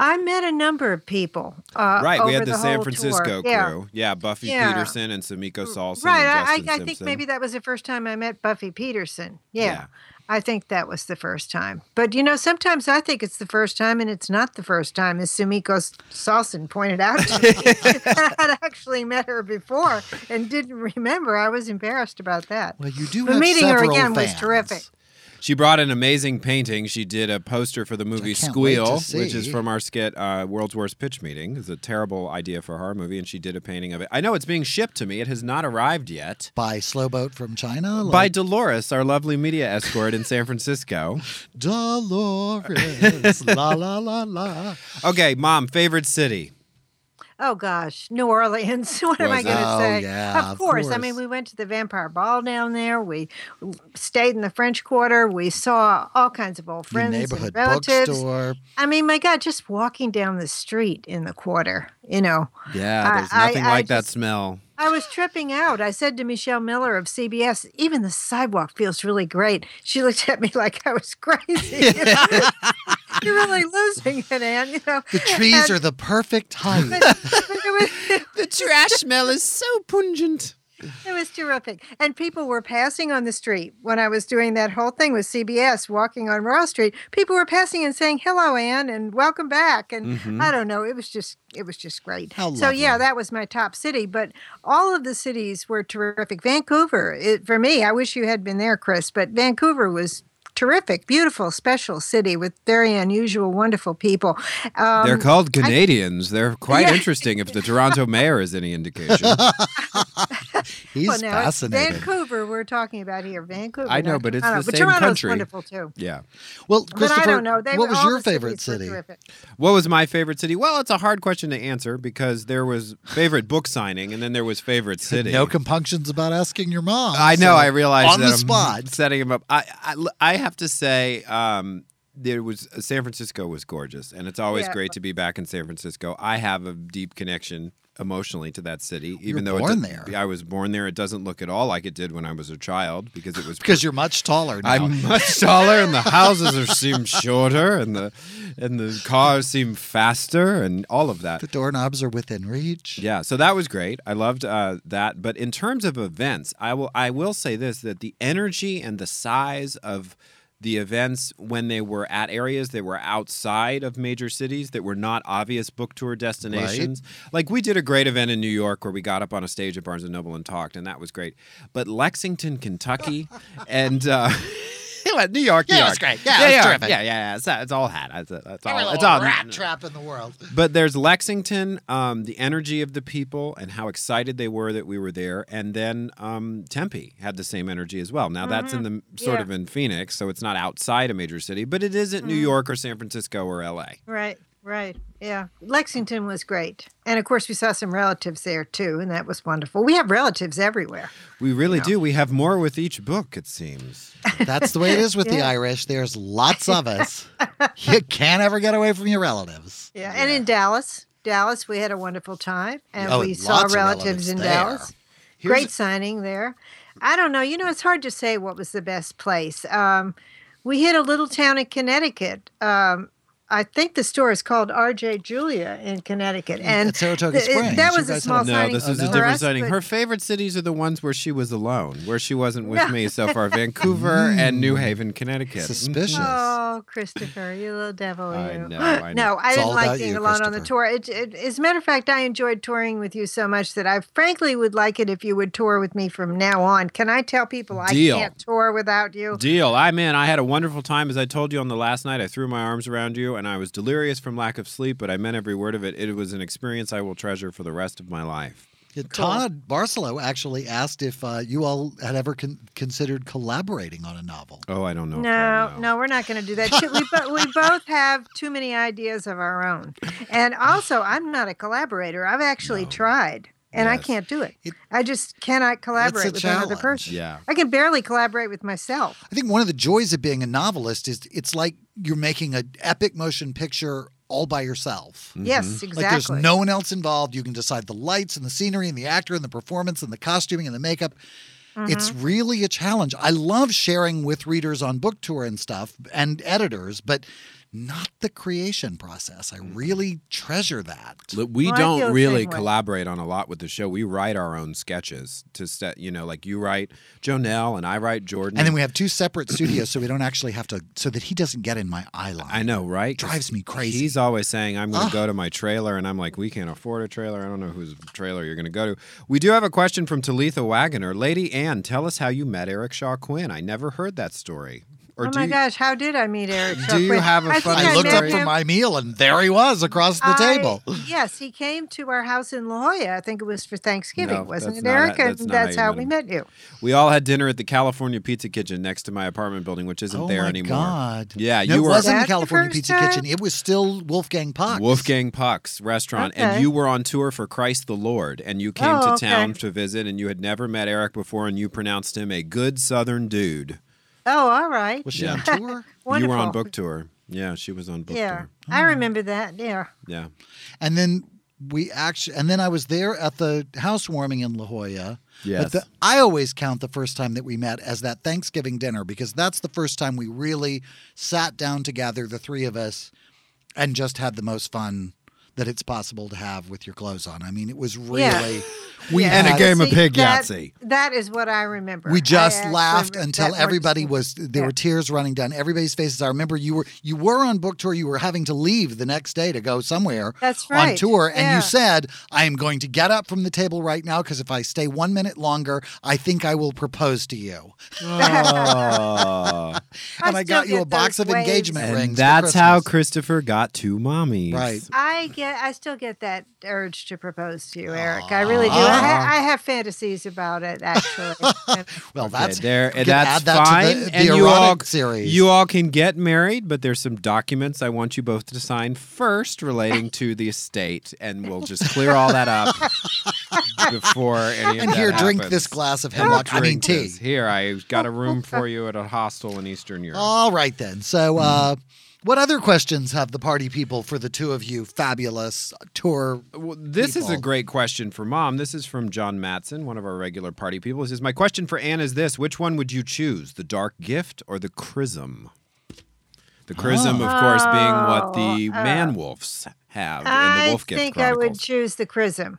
Speaker 8: I met a number of people. Uh,
Speaker 5: right, we had the, San Francisco
Speaker 8: tour.
Speaker 5: Crew. Yeah, Buffy
Speaker 8: Yeah.
Speaker 5: Peterson and Sumiko Salson
Speaker 8: Right,
Speaker 5: and
Speaker 8: I, I, I think maybe that was the first time I met Buffy Peterson. Yeah,
Speaker 5: Yeah.
Speaker 8: I think that was the first time. But you know, sometimes I think it's the first time and it's not the first time, as Sumiko Salson pointed out to me. [LAUGHS] [LAUGHS] I had actually met her before and didn't remember. I was embarrassed about that.
Speaker 6: well, you do
Speaker 8: But
Speaker 6: have
Speaker 8: meeting her
Speaker 6: several
Speaker 8: again was terrific.
Speaker 5: She brought an amazing painting. She did a poster for the movie
Speaker 6: can't wait to
Speaker 5: Squeal, which is from our skit uh, World's Worst Pitch Meeting. It's a terrible idea for a horror movie, and she did a painting of it. I know it's being shipped to me. It has not arrived yet.
Speaker 6: By Slowboat from China?
Speaker 5: By Dolores, our lovely media escort in San Francisco. [LAUGHS]
Speaker 6: Dolores. la la la la.
Speaker 5: Okay, Mom, favorite city?
Speaker 8: Oh gosh, New Orleans. [LAUGHS] What am I going to
Speaker 6: Oh,
Speaker 8: say?
Speaker 6: yeah,
Speaker 8: of
Speaker 6: of
Speaker 8: course. I mean, we went to the Vampire Ball down there. We stayed in the French Quarter. We saw all kinds of old friends
Speaker 6: neighborhood
Speaker 8: and relatives.
Speaker 6: bookstore.
Speaker 8: I mean, my God, just walking down the street in the quarter, you know,
Speaker 5: Yeah,
Speaker 8: I-
Speaker 5: nothing
Speaker 8: I- I
Speaker 5: like that
Speaker 8: just-
Speaker 5: smell.
Speaker 8: I was tripping out. I said to Michelle Miller of CBS, even the sidewalk feels really great. She looked at me [LAUGHS] like I was crazy. [LAUGHS] You [LAUGHS] know? You're really losing it, Anne. You know,
Speaker 6: The trees
Speaker 8: And-
Speaker 6: are the perfect height.
Speaker 8: but it was- [LAUGHS]
Speaker 5: The trash smell is so pungent.
Speaker 8: It was terrific. And people were passing on the street when I was doing that whole thing with CBS, walking on Raw Street. People were passing and saying, hello, Anne, and welcome back. And
Speaker 5: Mhm.
Speaker 8: I don't know, it was just it was just great.
Speaker 6: How
Speaker 8: so yeah, that was my top city. But all of the cities were terrific. Vancouver, it, for me, I wish you had been there, Chris, but Vancouver was terrific, beautiful, special city with very unusual, wonderful people. Um,
Speaker 5: They're called Canadians. They're quite
Speaker 8: Yeah.
Speaker 5: interesting if the Toronto mayor is any indication. [LAUGHS]
Speaker 6: He's
Speaker 8: well, now,
Speaker 6: fascinating.
Speaker 8: Vancouver, we're talking about here. Vancouver.
Speaker 5: I know, but it's
Speaker 8: Toronto.
Speaker 5: the
Speaker 8: but
Speaker 5: same
Speaker 8: Toronto's
Speaker 5: country.
Speaker 8: wonderful too.
Speaker 5: yeah.
Speaker 6: Well,
Speaker 8: But
Speaker 6: Christopher,
Speaker 8: I don't know. They
Speaker 6: what was your favorite city?
Speaker 5: What was my favorite city? Well, it's a hard question to answer because there was favorite book signing and then there was favorite [LAUGHS] city.
Speaker 6: No compunctions about asking your mom.
Speaker 5: I know.
Speaker 6: so
Speaker 5: I realized
Speaker 6: on
Speaker 5: that
Speaker 6: the
Speaker 5: I'm
Speaker 6: spot.
Speaker 5: setting him up. I, I I have to say, um, there was San Francisco was gorgeous, and it's always
Speaker 8: Yeah.
Speaker 5: great to be back in San Francisco. I have a deep connection emotionally to that city, even
Speaker 6: were
Speaker 5: though
Speaker 6: born
Speaker 5: it,
Speaker 6: there.
Speaker 5: I was born there. It doesn't look at all like it did when I was a child because it was
Speaker 6: Because you're much taller now.
Speaker 5: I'm [LAUGHS] much taller, and the houses are seem shorter, and the and the cars seem faster, and all of that.
Speaker 6: the doorknobs are within reach.
Speaker 5: Yeah, so that was great. I loved uh, that. But in terms of events, I will I will say this: that the energy and the size of the events when they were at areas that were outside of major cities that were not obvious book tour destinations. Like we did a great event in New York where we got up on a stage at Barnes and Noble and talked, and that was great. But Lexington, Kentucky, [LAUGHS] and uh, New York, New
Speaker 6: Yeah, it was great. Yeah, it was
Speaker 5: yeah,
Speaker 6: terrific.
Speaker 5: yeah, yeah, yeah. It's, it's all had. It's, it's
Speaker 6: Every
Speaker 5: all. It's all
Speaker 6: rat trap in the world.
Speaker 5: but there's Lexington, um, the energy of the people and how excited they were that we were there, and then um, Tempe had the same energy as well. Now that's in the sort
Speaker 8: Yeah.
Speaker 5: of in Phoenix, so it's not outside a major city, but it isn't New York or San Francisco or L.A.
Speaker 8: Right, right. Yeah. Lexington was great. And of course, we saw some relatives there too, and that was wonderful. We have relatives everywhere.
Speaker 5: We really do. We have more with each book, it seems.
Speaker 6: That's the way it is with [LAUGHS] the Irish. There's lots of us. [LAUGHS] you can't ever get away from your relatives.
Speaker 8: Yeah. And in Dallas, Dallas, we had a wonderful time, and
Speaker 6: Oh,
Speaker 8: we
Speaker 6: lots
Speaker 8: saw
Speaker 6: of
Speaker 8: relatives,
Speaker 6: relatives
Speaker 8: in
Speaker 6: there.
Speaker 8: Dallas.
Speaker 6: Here's-
Speaker 8: Great signing there. I don't know. You know, it's hard to say what was the best place. Um, we hit a little town in Connecticut. Um, I think the store is called R.J. Julia in Connecticut, mm, and
Speaker 6: At Saratoga
Speaker 8: th-
Speaker 6: Springs.
Speaker 8: That was a small
Speaker 6: had
Speaker 5: No,
Speaker 8: signing.
Speaker 5: this is
Speaker 8: for
Speaker 5: a different
Speaker 8: us,
Speaker 5: setting.
Speaker 8: but-
Speaker 5: Her favorite cities are the ones where she was alone, where she wasn't with me so far [LAUGHS] Vancouver and New mm. Haven, Connecticut.
Speaker 6: Suspicious.
Speaker 8: Oh, Christopher, you little devil,
Speaker 5: I know, I [LAUGHS] know.
Speaker 8: No, I
Speaker 6: It's
Speaker 8: didn't like
Speaker 6: about
Speaker 8: being
Speaker 6: you,
Speaker 8: alone on the tour. It, it, as a matter of fact, I enjoyed touring with you so much that I frankly would like it if you would tour with me from now on. Can I tell people
Speaker 5: Deal.
Speaker 8: I can't tour without you?
Speaker 5: Deal. I'm in. I had a wonderful time. As I told you on the last night, I threw my arms around you and I was delirious from lack of sleep, but I meant every word of it. It was an experience I will treasure for the rest of my life.
Speaker 6: Yeah, Todd Barcelo actually asked if uh, you all had ever con- considered collaborating on a novel.
Speaker 5: Oh, I don't know. if
Speaker 8: No,
Speaker 5: I know.
Speaker 8: no, we're not going to do that. We, bo- we both have too many ideas of our own. And also, I'm not a collaborator. I've actually tried, and I can't do it.
Speaker 6: It-
Speaker 8: I just cannot collaborate with another person.
Speaker 5: Yeah.
Speaker 8: I can barely collaborate with myself.
Speaker 6: I think one of the joys of being a novelist is it's like you're making an epic motion picture all by yourself.
Speaker 8: Yes,
Speaker 5: Mm-hmm.
Speaker 8: exactly.
Speaker 6: Like there's no one else involved. You can decide the lights and the scenery and the actor and the performance and the costuming and the makeup. It's
Speaker 8: Mm-hmm.
Speaker 6: really a challenge. I love sharing with readers on book tour and stuff and editors, but not the creation process. I mm-hmm. really treasure that.
Speaker 5: Look, We
Speaker 8: Well,
Speaker 5: don't really
Speaker 8: same way.
Speaker 5: collaborate on a lot with the show. We write our own sketches to set, you know, like you write Jonelle and I write Jordan.
Speaker 6: And then we have two separate studios, so we don't actually have to, so that he doesn't get in my eye line.
Speaker 5: I know, right? 'Cause
Speaker 6: Drives me crazy.
Speaker 5: He's always saying, I'm going to go to my trailer. And I'm like, we can't afford a trailer. I don't know whose trailer you're going to go to. We do have a question from Talitha Wagoner. Lady Anne, tell us how you met Eric Shaw Quinn. I never heard that story. Or
Speaker 8: oh
Speaker 5: do
Speaker 8: my
Speaker 5: you,
Speaker 8: gosh, how did I meet Eric?
Speaker 5: Do you have a
Speaker 8: I
Speaker 5: funny
Speaker 6: I looked up for
Speaker 8: him-
Speaker 6: my meal, and there he was across the
Speaker 8: I-
Speaker 6: table.
Speaker 8: Yes, he came to our house in La Jolla. I think it was for Thanksgiving,
Speaker 5: No,
Speaker 8: wasn't
Speaker 5: that's
Speaker 8: it, Eric?
Speaker 5: how- that's
Speaker 8: and
Speaker 5: not how
Speaker 8: that's how
Speaker 5: met
Speaker 8: we met you.
Speaker 5: We all had dinner at the California Pizza Kitchen next to my apartment building, which isn't
Speaker 6: oh
Speaker 5: there
Speaker 6: my
Speaker 5: anymore.
Speaker 6: God.
Speaker 5: Yeah,
Speaker 6: No,
Speaker 5: you
Speaker 6: it
Speaker 5: were
Speaker 6: wasn't the
Speaker 8: That's the
Speaker 6: California Pizza
Speaker 8: time?
Speaker 6: Kitchen. It was still Wolfgang Puck.
Speaker 5: Wolfgang Puck's restaurant, and you were on tour for Christ the Lord, and you came
Speaker 8: Oh,
Speaker 5: to
Speaker 8: okay.
Speaker 5: town to visit, and you had never met Eric before, and you pronounced him a good Southern dude.
Speaker 8: Oh, all right.
Speaker 6: Was she
Speaker 5: Yeah.
Speaker 6: on tour? [LAUGHS]
Speaker 5: You were on book tour. Yeah, she was on book
Speaker 8: Yeah,
Speaker 5: tour.
Speaker 8: I mm. remember that. Yeah.
Speaker 5: Yeah.
Speaker 6: And then we actually, and then I was there at the housewarming in La Jolla.
Speaker 5: Yes.
Speaker 6: But the, I always count the first time that we met as that Thanksgiving dinner because that's the first time we really sat down together, the three of us, and just had the most fun that it's possible to have with your clothes on. I mean, it was really
Speaker 8: Yeah. [LAUGHS]
Speaker 6: we
Speaker 8: Yeah.
Speaker 6: had,
Speaker 5: And a game of
Speaker 8: See,
Speaker 5: pig
Speaker 8: that- That is what I remember.
Speaker 6: We just
Speaker 8: actually
Speaker 6: laughed
Speaker 8: remember
Speaker 6: until everybody was there
Speaker 8: Yeah.
Speaker 6: were tears running down everybody's faces. I remember you were you were on book tour, you were having to leave the next day to go somewhere
Speaker 8: That's right.
Speaker 6: on tour and
Speaker 8: Yeah.
Speaker 6: you said, "I am going to get up from the table right now because if I stay 1 minute longer, I think I will propose to you."
Speaker 5: Oh. [LAUGHS] [LAUGHS]
Speaker 6: and I,
Speaker 8: still
Speaker 6: got you a box of
Speaker 8: waves.
Speaker 6: engagement rings.
Speaker 5: and
Speaker 6: for
Speaker 5: that's how Christopher got two mommies.
Speaker 6: Right.
Speaker 8: I get. I still get that urge to propose to you, Eric. I really do. I, ha- I have fantasies about it, actually. [LAUGHS] And-
Speaker 6: Well,
Speaker 5: Okay,
Speaker 6: that's
Speaker 5: there.
Speaker 6: we can
Speaker 5: That's
Speaker 6: add that
Speaker 5: fine.
Speaker 6: to the, the
Speaker 5: and you
Speaker 6: erotic
Speaker 5: all,
Speaker 6: series.
Speaker 5: you all can get married, but there's some documents I want you both to sign first relating to the estate, and we'll just clear all that up [LAUGHS] before any of
Speaker 6: and
Speaker 5: that
Speaker 6: here, drink
Speaker 5: happens.
Speaker 6: this glass of
Speaker 5: And
Speaker 6: hemlock. I mean, tea.
Speaker 5: this. Here, I got a room for you at a hostel in Eastern Europe.
Speaker 6: All right then. So uh, What other questions have the party people for the two of you fabulous tour?
Speaker 5: Well, this is a great question for mom. This is from John Matson, one of our regular party people. He says, My question for Anne is this Which one would you choose, the dark gift or the chrism? The chrism, of course, being what the
Speaker 8: Oh, uh,
Speaker 5: man wolves have in the
Speaker 8: I
Speaker 5: Wolf Gift I
Speaker 8: think I would choose the chrism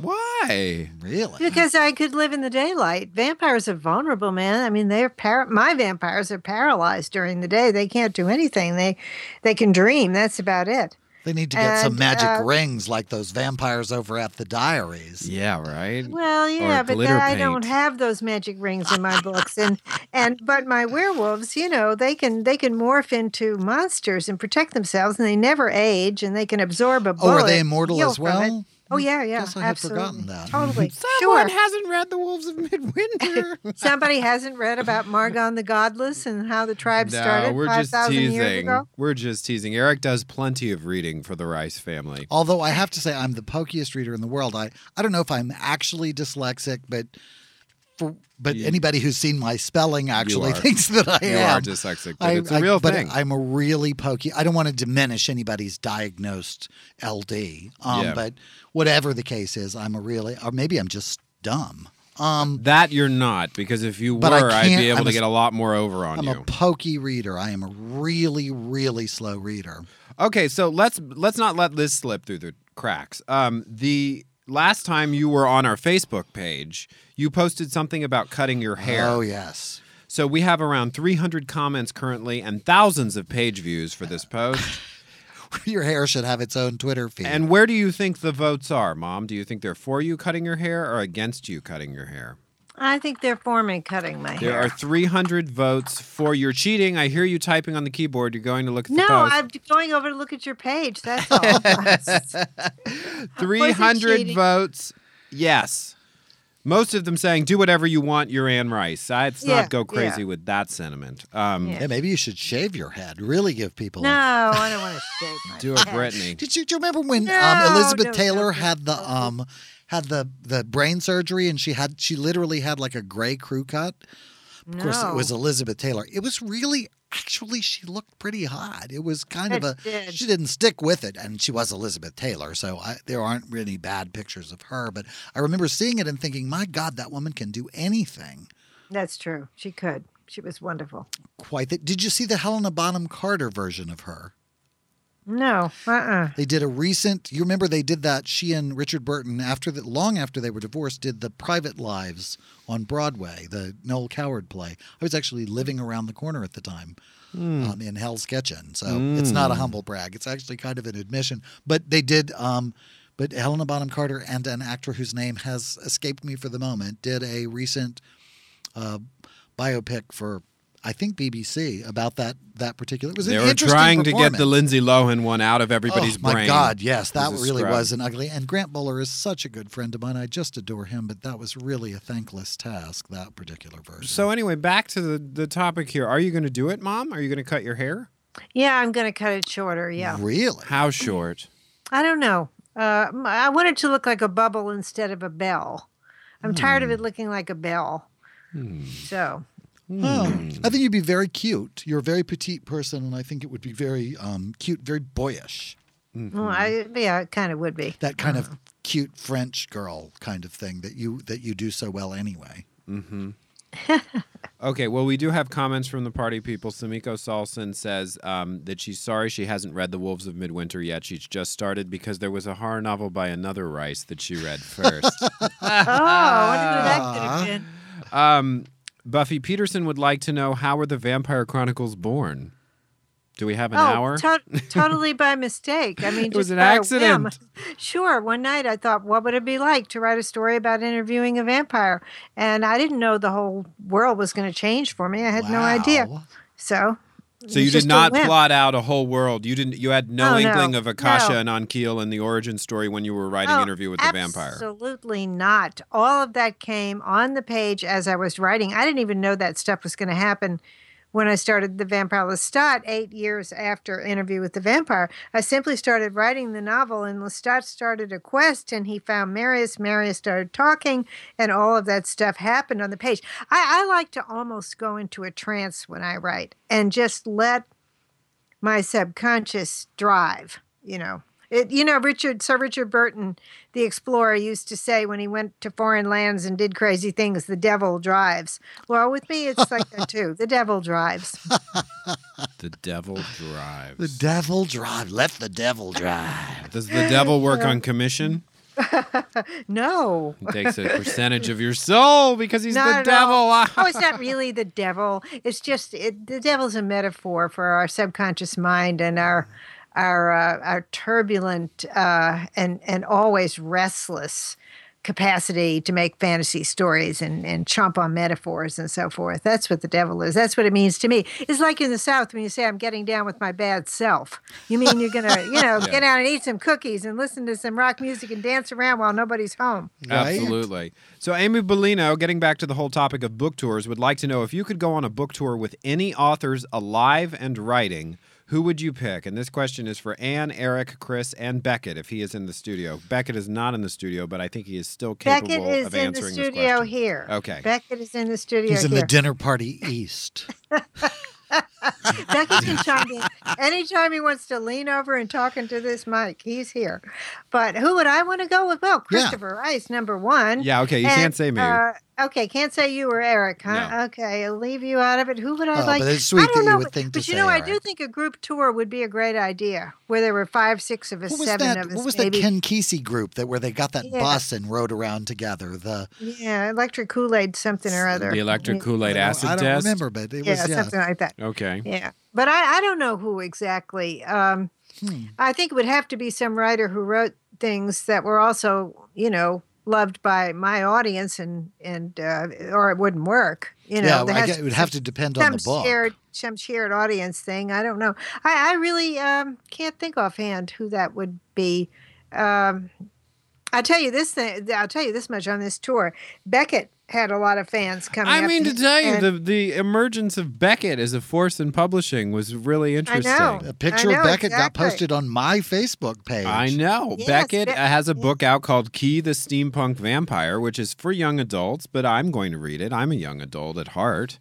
Speaker 5: Why?
Speaker 6: Really?
Speaker 8: because I could live in the daylight. Vampires are vulnerable, man. I mean, they're par- my vampires are paralyzed during the day. They can't do anything. They they can dream. That's about it.
Speaker 6: They need to get some magic
Speaker 8: uh,
Speaker 6: rings like those vampires over at the diaries.
Speaker 5: Yeah, right?
Speaker 8: Well, yeah, but
Speaker 5: glitter
Speaker 8: I don't have those magic rings in my books, and and but my werewolves, you know, they can they can morph into monsters and protect themselves, and they never age, and they can absorb a bullet.
Speaker 6: Oh, are they immortal as
Speaker 8: from it.
Speaker 6: well?
Speaker 8: Oh mm, yeah, yeah,
Speaker 6: Guess I had
Speaker 8: absolutely,
Speaker 6: forgotten that.
Speaker 8: totally. [LAUGHS]
Speaker 5: Someone
Speaker 8: sure.
Speaker 5: hasn't read The Wolves of Midwinter. [LAUGHS]
Speaker 8: Somebody hasn't read about Margon the Godless and how the tribe
Speaker 5: no,
Speaker 8: started
Speaker 5: we're
Speaker 8: five
Speaker 5: just
Speaker 8: thousand years
Speaker 5: teasing.
Speaker 8: ago.
Speaker 5: We're just teasing. Eric does plenty of reading for the Rice family.
Speaker 6: Although I have to say I'm the pokiest reader in the world. I, I don't know if I'm actually dyslexic, but for but
Speaker 5: You-
Speaker 6: anybody who's seen my spelling actually thinks that I
Speaker 5: You
Speaker 6: am.
Speaker 5: are dyslexic, but
Speaker 6: I-
Speaker 5: it's a
Speaker 6: I-
Speaker 5: real
Speaker 6: but
Speaker 5: thing.
Speaker 6: I'm a really pokey. I don't want to diminish anybody's diagnosed LD, um,
Speaker 5: Yeah.
Speaker 6: but whatever the case is, I'm a really, or maybe I'm just dumb. Um,
Speaker 5: That you're not, because if you were, I'd be able
Speaker 6: I'm
Speaker 5: to
Speaker 6: a-
Speaker 5: get a lot more over on you.
Speaker 6: I'm a pokey reader. I am a really, really slow reader.
Speaker 5: Okay, so let's let's not let this slip through the cracks. Um, the last time you were on our Facebook page, you posted something about cutting your hair.
Speaker 6: Oh yes.
Speaker 5: So we have around 300 comments currently and thousands of page views for this post. [LAUGHS]
Speaker 6: Your hair should have its own Twitter feed.
Speaker 5: and where do you think the votes are, Mom? Do you think they're for you cutting your hair or against you cutting your hair?
Speaker 8: I think they're for me cutting my hair.
Speaker 5: There
Speaker 8: hair.
Speaker 5: are 300 votes for your cheating. I hear you typing on the keyboard. You're going to look at the
Speaker 8: no,
Speaker 5: post.
Speaker 8: I'm going over to look at your page. That's [LAUGHS] all. [LAUGHS] [LAUGHS]
Speaker 5: 300
Speaker 8: cheating.
Speaker 5: votes. Yes. Most of them saying, do whatever you want, you're Anne Rice. I'd
Speaker 8: Yeah,
Speaker 5: not go crazy
Speaker 8: yeah.
Speaker 5: with that sentiment. Um,
Speaker 8: Yeah.
Speaker 6: yeah, maybe you should shave your head. Really give people.
Speaker 8: no,
Speaker 6: a-
Speaker 8: I don't want to shave my head.
Speaker 5: Do a
Speaker 8: head.
Speaker 5: Brittany.
Speaker 6: Did you, do you remember when
Speaker 8: No,
Speaker 6: um, Elizabeth
Speaker 8: no,
Speaker 6: Taylor
Speaker 8: no,
Speaker 6: had the
Speaker 8: no.
Speaker 6: um had the the brain surgery and she had she literally had like a gray crew cut? Of course, it was Elizabeth Taylor. It was really actually she looked pretty hot. It was kind of a
Speaker 8: did.
Speaker 6: she didn't stick with it, and she was Elizabeth Taylor, so I, there aren't really bad pictures of her. But I remember seeing it and thinking, my God, that woman can do anything.
Speaker 8: That's true. She could. She was wonderful.
Speaker 6: Quite. The, did you see the Helena Bonham Carter version of her?
Speaker 8: No, uh-uh.
Speaker 6: They did a recent. You remember they did that. She and Richard Burton, after the long after they were divorced, did the Private Lives on Broadway, the Noel Coward play. I was actually living around the corner at the time. Um, in Hell's Kitchen, so it's not a humble brag. It's actually kind of an admission. But they did. Um, but Helena Bonham Carter and an actor whose name has escaped me for the moment did a recent uh, biopic for I think BBC about that that particular. It was
Speaker 5: They
Speaker 6: an
Speaker 5: were
Speaker 6: interesting
Speaker 5: trying to get the. Lindsay Lohan one out of everybody's brain.
Speaker 6: oh, my
Speaker 5: brain.
Speaker 6: God, yes, that
Speaker 5: was
Speaker 6: really
Speaker 5: scrub.
Speaker 6: was an ugly. And Grant Bowler is such a good friend of mine. I just adore him, but that was really a thankless task. That particular version.
Speaker 5: So anyway, back to the, the topic here. Are you going to do it, Mom? Are you going to cut your hair?
Speaker 8: Yeah, I'm going to cut it shorter. Yeah.
Speaker 6: really,
Speaker 5: How short?
Speaker 8: I don't know. Uh, m- I want it to look like a bubble instead of a bell. I'm tired of
Speaker 6: Hmm.
Speaker 8: it looking like a bell. So,
Speaker 6: Oh. I think you'd be very cute. You're a very petite person, and I think it would be very um, cute, very boyish.
Speaker 8: well, I, yeah, it kind of would be.
Speaker 6: That kind of cute French girl kind of thing that you that you do so well anyway. [LAUGHS]
Speaker 5: Okay, well, we do have comments from the party people. Sumiko Salson says um, that she's sorry she hasn't read The Wolves of Midwinter yet. She's just started because there was a horror novel by another Rice that she read first. [LAUGHS]
Speaker 8: Oh, I wonder who that could have been.
Speaker 5: um, Buffy Peterson would like to know how were the Vampire Chronicles born? Do we have an
Speaker 8: oh,
Speaker 5: hour?
Speaker 8: to- [LAUGHS] totally by mistake. I mean,
Speaker 5: It was an accident.
Speaker 8: Sure. One night I thought, what would it be like to write a story about interviewing a vampire? And I didn't know the whole world was going to change for me. I had no idea. So,
Speaker 5: so you did not plot out a whole world. You didn't. You had no
Speaker 8: Oh, no,
Speaker 5: inkling of Akasha
Speaker 8: no.
Speaker 5: and Enkil and the origin story when you were writing
Speaker 8: Oh,
Speaker 5: Interview with the Vampire.
Speaker 8: Absolutely not. All of that came on the page as I was writing. I didn't even know that stuff was going to happen when I started The Vampire Lestat eight years after Interview with the Vampire. I simply started writing the novel, and Lestat started a quest, and he found Marius. Marius started talking, and all of that stuff happened on the page. I, I like to almost go into a trance when I write and just let my subconscious drive. You know, it. You know, Richard Sir Richard Burton, the explorer, used to say when he went to foreign lands and did crazy things, "The devil drives." Well, with me, it's like that too. The devil drives.
Speaker 5: The devil drives.
Speaker 6: The devil drive. Let the devil drive.
Speaker 5: Does the devil work on commission? [LAUGHS]
Speaker 8: No.
Speaker 5: He takes a percentage of your soul because he's
Speaker 8: Not
Speaker 5: the devil.
Speaker 8: oh, it's not really the devil. It's just it, the devil's a metaphor for our subconscious mind and our our uh, our turbulent uh, and and always restless capacity to make fantasy stories and and chomp on metaphors and so forth. That's what the devil is. That's what it means to me. It's like in the South when you say I'm getting down with my bad self. You mean you're gonna you know [LAUGHS] get out and eat some cookies and listen to some rock music and dance around while nobody's home.
Speaker 6: Right?
Speaker 5: Absolutely. So, Amy Bellino, getting back to the whole topic of book tours, would like to know if you could go on a book tour with any authors alive and writing, who would you pick? And this question is for Anne, Eric, Chris, and Beckett if he is in the studio. Beckett is not in the studio, but I think he is still capable
Speaker 8: Beckett is
Speaker 5: of
Speaker 8: in the
Speaker 5: answering this
Speaker 8: studio
Speaker 5: question.
Speaker 8: here.
Speaker 5: Okay.
Speaker 8: Beckett is in the studio
Speaker 6: He's in
Speaker 8: here.
Speaker 6: the dinner party east. [LAUGHS]
Speaker 8: Becky can chime [LAUGHS] in anytime he wants to lean over and talk into this mic. He's here. But who would I want to go with? Well,
Speaker 6: Yeah.
Speaker 8: Christopher Rice, number one.
Speaker 5: Yeah, okay, you
Speaker 8: And,
Speaker 5: can't say me.
Speaker 8: Uh, okay, can't say you or Eric, huh?
Speaker 5: No.
Speaker 8: Okay, I'll leave you out of it. Who would I
Speaker 6: Oh,
Speaker 8: like?
Speaker 6: but it's sweet
Speaker 8: I don't
Speaker 6: that you
Speaker 8: know,
Speaker 6: would
Speaker 8: but-
Speaker 6: think to
Speaker 8: But you
Speaker 6: say
Speaker 8: know, I do think a group tour would be a great idea, where there were five, six of us,
Speaker 6: What was
Speaker 8: seven
Speaker 6: that?
Speaker 8: of us,
Speaker 6: What was
Speaker 8: maybe.
Speaker 6: that Ken Kesey group that where they got that
Speaker 8: Yeah.
Speaker 6: bus and rode around together? The
Speaker 8: yeah, electric Kool Aid, something or other.
Speaker 5: the electric Kool Aid
Speaker 6: I don't-
Speaker 5: acid
Speaker 6: I don't
Speaker 5: test.
Speaker 6: remember, but it
Speaker 8: Yeah,
Speaker 6: was yeah.
Speaker 8: something like that.
Speaker 5: Okay.
Speaker 8: Yeah, but I, I don't know who exactly. Um,
Speaker 6: Hmm.
Speaker 8: I think it would have to be some writer who wrote things that were also, you know, loved by my audience, and and uh, or it wouldn't work. You know,
Speaker 6: yeah, I guess it would have to depend on
Speaker 8: some
Speaker 6: the book.
Speaker 8: shared some shared audience thing. I don't know. I, I really um, can't think offhand who that would be. Um, I'll tell you this thing. I'll tell you this much on this tour. Beckett had a lot of fans coming.
Speaker 5: I
Speaker 8: up
Speaker 5: mean to tell you, the the emergence of Beckett as a force in publishing was really interesting.
Speaker 8: I know.
Speaker 6: A picture
Speaker 8: I
Speaker 6: of
Speaker 8: know,
Speaker 6: Beckett got posted on my Facebook page.
Speaker 5: I know.
Speaker 8: Yes,
Speaker 5: Beckett
Speaker 8: Be-
Speaker 5: has a book out called Key the Steampunk Vampire, which is for young adults, but I'm going to read it. I'm a young adult at heart.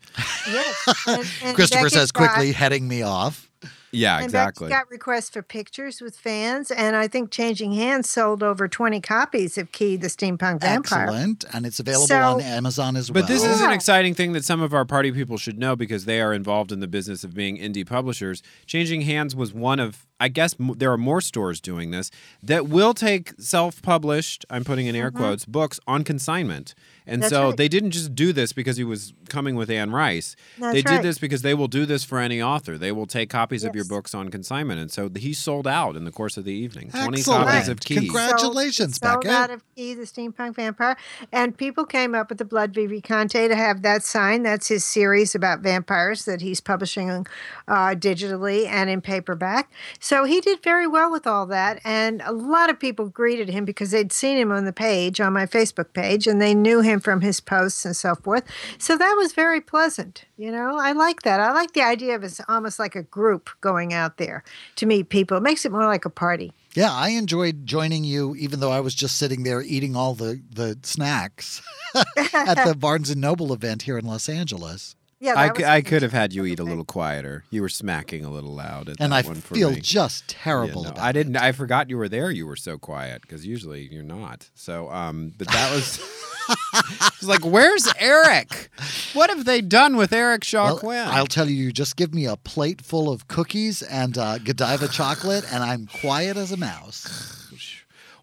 Speaker 8: yes, and- and
Speaker 6: Christopher
Speaker 8: Beckett
Speaker 6: says
Speaker 8: got-
Speaker 6: quickly, heading me off.
Speaker 5: Yeah,
Speaker 8: And
Speaker 5: exactly.
Speaker 8: Becky got requests for pictures with fans, and I think Changing Hands sold over 20 copies of Key the Steampunk Vampire.
Speaker 6: Excellent. And it's available
Speaker 8: So-
Speaker 6: on Amazon as well.
Speaker 5: But this is an exciting thing that some of our party people should know because they are involved in the business of being indie publishers. Changing Hands was one of, I guess m- there are more stores doing this that will take self published, I'm putting in air mm-hmm. quotes, books on consignment. And.
Speaker 8: That's
Speaker 5: so
Speaker 8: right.
Speaker 5: they didn't just do this because he was coming with Anne Rice.
Speaker 8: That's
Speaker 5: they did
Speaker 8: right.
Speaker 5: this because they will do this for any author. They will take copies of your books on consignment. And so he sold out in the course of the evening. 20 copies of Key.
Speaker 6: Congratulations,
Speaker 8: sold,
Speaker 6: Beckett.
Speaker 8: Sold out of Key the Steampunk Vampire, and people came up with the Blood Vivi Conte to have that sign. That's his series about vampires that he's publishing uh, digitally and in paperback. So he did very well with all that, and a lot of people greeted him because they'd seen him on the page on my Facebook page, and they knew him from his posts and so forth. So that was very pleasant. You know, I like that. I like the idea of it's almost like a group going out there to meet people. It makes it more like a party.
Speaker 6: Yeah, I enjoyed joining you, even though I was just sitting there eating all the, the snacks [LAUGHS] at the Barnes and Noble event here in Los Angeles.
Speaker 8: Yeah,
Speaker 5: I,
Speaker 8: that
Speaker 5: c-
Speaker 8: was
Speaker 5: I could have had you eat a little quieter. You were smacking a little loud at
Speaker 6: And I
Speaker 5: one for
Speaker 6: feel
Speaker 5: me.
Speaker 6: just
Speaker 5: Yeah,
Speaker 6: terrible
Speaker 5: no,
Speaker 6: about
Speaker 5: I didn't.
Speaker 6: it.
Speaker 5: I forgot you were there. You were so quiet because usually you're not. So, um, but that was. [LAUGHS] Was like, "Where's Eric? What have they done with Eric Shaw
Speaker 6: Well,
Speaker 5: Quinn?"
Speaker 6: I'll tell you, you just give me a plate full of cookies and uh, Godiva chocolate, and I'm quiet as a mouse.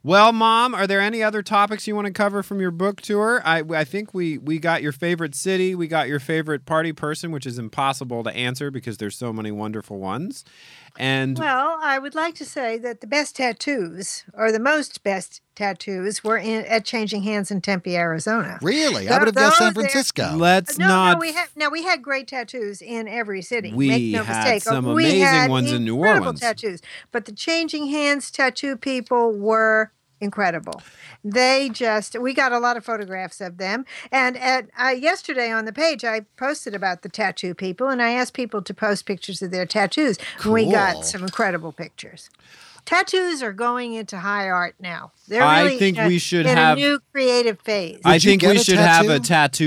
Speaker 5: Well, Mom, are there any other topics you want to cover from your book tour? I, I think we we got your favorite city, we got your favorite party person, which is impossible to answer because there's so many wonderful ones. And
Speaker 8: Well, I would like to say that the best tattoos, or the most best tattoos, were in at Changing Hands in Tempe, Arizona.
Speaker 6: Really? I would have guessed San
Speaker 8: Those there-
Speaker 6: Francisco.
Speaker 5: let's
Speaker 8: no,
Speaker 5: not.
Speaker 8: no, we had no, we had great tattoos in every city.
Speaker 5: We
Speaker 8: Make no
Speaker 5: had
Speaker 8: mistake.
Speaker 5: some
Speaker 8: we
Speaker 5: amazing
Speaker 8: had
Speaker 5: ones in New
Speaker 8: incredible
Speaker 5: Orleans.
Speaker 8: Tattoos, but the Changing Hands tattoo people were incredible. They just we got a lot of photographs of them, and at uh, yesterday on the page I posted about the tattoo people, and I asked people to post pictures of their tattoos. and We got some incredible pictures. Tattoos are going into high art now. They're
Speaker 5: I think
Speaker 8: a-
Speaker 5: we should
Speaker 8: in
Speaker 5: have-
Speaker 8: a new creative phase.
Speaker 5: I
Speaker 6: Would you
Speaker 5: think
Speaker 6: get
Speaker 5: we
Speaker 6: a
Speaker 5: should have a
Speaker 6: tattoo?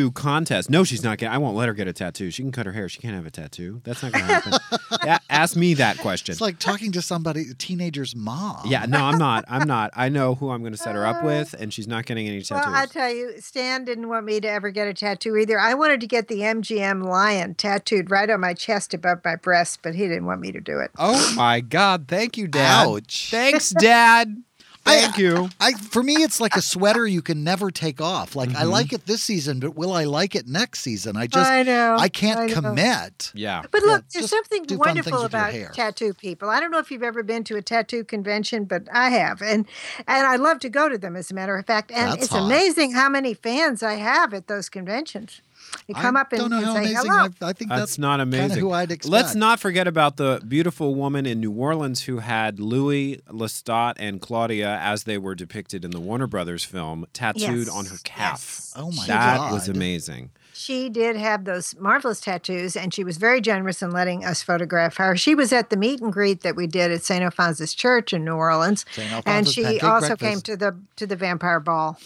Speaker 5: tattoo contest. No, she's not getting. I won't let her get a tattoo. She can cut her hair. She can't have a tattoo. That's not going to happen. [LAUGHS] A- ask me that question.
Speaker 6: It's like talking to somebody, a teenager's mom.
Speaker 5: yeah, no, I'm not. I'm not. [LAUGHS] I know who I'm going to set her up with, and she's not getting any tattoos.
Speaker 8: Well, I tell you, Stan didn't want me to ever get a tattoo either. I wanted to get the MGM lion tattooed right on my chest above my breast, but he didn't want me to do it.
Speaker 5: oh my God! Thank you, Dad.
Speaker 6: Ouch.
Speaker 5: Thanks, Dad. [LAUGHS] Thank you.
Speaker 6: I for me it's like a sweater you can never take off. Like I
Speaker 5: Mhm.
Speaker 6: like it this season, but will I like it next season? I just
Speaker 8: I know.
Speaker 6: I can't
Speaker 8: know.
Speaker 6: commit.
Speaker 5: Yeah.
Speaker 8: But
Speaker 6: Yeah,
Speaker 8: look, there's something wonderful
Speaker 6: things with your
Speaker 8: about tattoo people. I don't know if you've ever been to a tattoo convention, but I have, and and I love to go to them. As a matter of fact, and
Speaker 6: That's
Speaker 8: it's
Speaker 6: hot.
Speaker 8: amazing how many fans I have at those conventions. They come
Speaker 6: I
Speaker 8: up and,
Speaker 6: don't
Speaker 8: and say hello.
Speaker 6: I, I think
Speaker 5: That's
Speaker 6: that's,
Speaker 5: not amazing.
Speaker 6: who I'd expect.
Speaker 5: Let's not forget about the beautiful woman in New Orleans who had Louis Lestat and Claudia, as they were depicted in the Warner Brothers film, tattooed
Speaker 8: Yes,
Speaker 5: on her calf.
Speaker 8: yes.
Speaker 6: Oh my
Speaker 5: that
Speaker 6: god.
Speaker 5: That was amazing.
Speaker 8: She did have those marvelous tattoos, and she was very generous in letting us photograph her. She was at the meet and greet that we did at St. Alphonsus Church in New Orleans,
Speaker 6: St.
Speaker 8: and she also
Speaker 6: Breakfast.
Speaker 8: came to the to the vampire ball.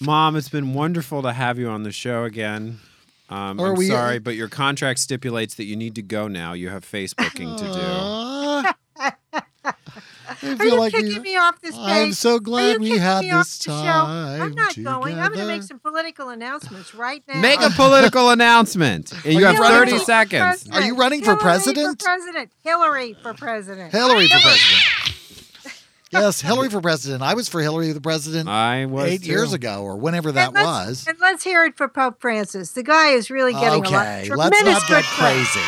Speaker 5: Mom, it's been wonderful to have you on the show again. Um, I'm
Speaker 6: we-
Speaker 5: sorry, but your contract stipulates that you need to go now. You have Facebooking to do.
Speaker 6: Uh, I
Speaker 8: Are
Speaker 6: feel
Speaker 8: you
Speaker 6: like
Speaker 8: kicking
Speaker 6: we,
Speaker 8: me off this page?
Speaker 6: I'm so
Speaker 8: Are
Speaker 6: glad
Speaker 8: you
Speaker 6: we
Speaker 8: kicking
Speaker 6: had
Speaker 8: me off
Speaker 6: this
Speaker 8: the show?
Speaker 6: time
Speaker 8: I'm not going. I'm going to make some political announcements right now.
Speaker 5: Make a political [LAUGHS] announcement. You have
Speaker 6: running
Speaker 5: 30
Speaker 6: for
Speaker 5: seconds.
Speaker 6: Are you running for president?
Speaker 8: For president. Hillary for president.
Speaker 6: Hillary for president. Yes, Hillary for president. I was for Hillary the president
Speaker 5: I was
Speaker 6: eight years ago or whenever that
Speaker 8: and
Speaker 6: was.
Speaker 8: And let's hear it for Pope Francis. The guy is really getting a lot
Speaker 6: Okay, let's not get crazy.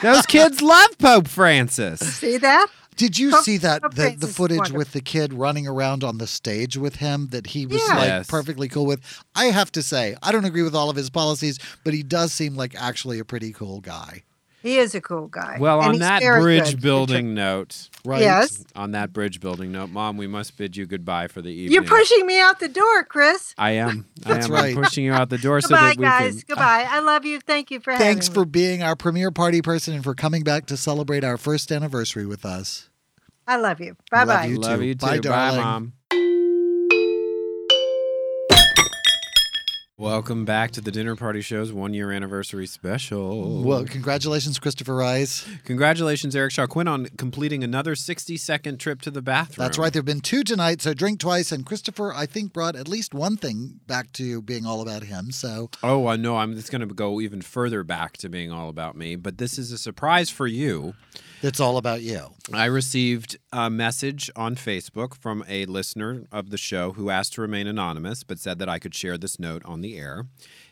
Speaker 5: Those kids love Pope Francis.
Speaker 8: See that?
Speaker 6: Did you
Speaker 8: Pope-
Speaker 6: see that
Speaker 8: Pope
Speaker 6: the,
Speaker 8: Francis
Speaker 6: the footage
Speaker 8: wonderful.
Speaker 6: with the kid running around on the stage with him that he was
Speaker 8: Yeah.
Speaker 6: like
Speaker 5: Yes.
Speaker 6: perfectly cool with? I have to say, I don't agree with all of his policies, but he does seem like actually a pretty cool guy.
Speaker 8: He is a cool guy.
Speaker 5: Well,
Speaker 8: And
Speaker 5: on that bridge
Speaker 8: good.
Speaker 5: building note,
Speaker 6: Right?
Speaker 8: Yes.
Speaker 5: on that bridge building note, Mom, we must bid you goodbye for the evening.
Speaker 8: You're pushing me out the door, Chris.
Speaker 5: I am. [LAUGHS] I
Speaker 6: That's
Speaker 5: am.
Speaker 6: right.
Speaker 5: I'm pushing you out the door [LAUGHS] so
Speaker 8: Goodbye,
Speaker 5: that we
Speaker 8: guys.
Speaker 5: can.
Speaker 8: Goodbye. I love you. Thank you for
Speaker 6: Thanks for
Speaker 8: me.
Speaker 6: being our premier party person and for coming back to celebrate our first anniversary with us.
Speaker 8: I love you. Bye bye.
Speaker 6: you
Speaker 5: Love you too.
Speaker 6: Bye,
Speaker 5: Bye,
Speaker 6: darling.
Speaker 5: Mom. Welcome back to the Dinner Party Show's one year anniversary special.
Speaker 6: Well, congratulations, Christopher Rice.
Speaker 5: Congratulations, Eric Shaw Quinn, on completing another 60 second trip to the bathroom.
Speaker 6: That's right. There have been two tonight, so drink twice. And Christopher, I think, brought at least one thing back to being all about him. So
Speaker 5: Oh, I know. I'm just going to go even further back to being all about me, but this is a surprise for you.
Speaker 6: It's all about you.
Speaker 5: I received a message on Facebook from a listener of the show who asked to remain anonymous, but said that I could share this note on the air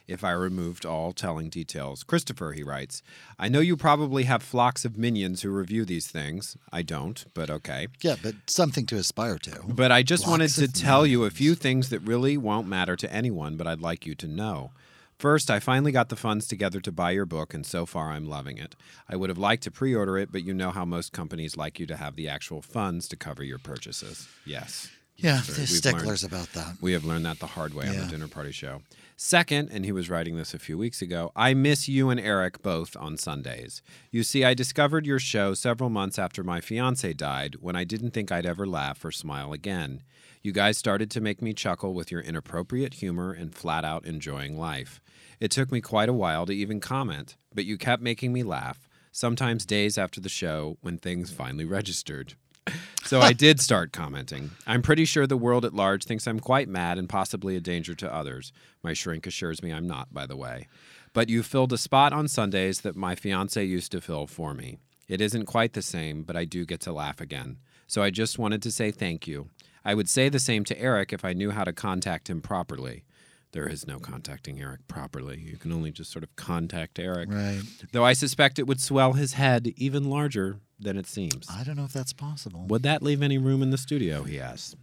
Speaker 5: if I removed all telling details. Christopher, he writes, I know you probably have flocks of minions who review these things. I don't, but okay.
Speaker 6: Yeah, but something to aspire to.
Speaker 5: But I just wanted to tell you a few things that really won't matter to anyone, but I'd like you to know. First, I finally got the funds together to buy your book, and so far I'm loving it. I would have liked to pre order it, but you know how most companies like you to have the actual funds to cover your purchases. Yes.
Speaker 6: Yeah,
Speaker 5: Sure,
Speaker 6: they're
Speaker 5: we've
Speaker 6: sticklers about that.
Speaker 5: We have learned that the hard way on the dinner party show. Second, and he was writing this a few weeks ago, I miss you and Eric both on Sundays. You see, I discovered your show several months after my fiance died when I didn't think I'd ever laugh or smile again. You guys started to make me chuckle with your inappropriate humor and flat out enjoying life. It took me quite a while to even comment, but you kept making me laugh, sometimes days after the show when things finally registered. [LAUGHS] So I did start commenting. I'm pretty sure the world at large thinks I'm quite mad and possibly a danger to others. My shrink assures me I'm not, by the way. But you filled a spot on Sundays that my fiance used to fill for me. It isn't quite the same, but I do get to laugh again. So I just wanted to say thank you. I would say the same to Eric if I knew how to contact him properly. There is no contacting Eric properly. You can only just sort of contact Eric.
Speaker 6: Right.
Speaker 5: Though I suspect it would swell his head even larger than it seems.
Speaker 6: I don't know if that's possible.
Speaker 5: Would that leave any room in the studio? He asks.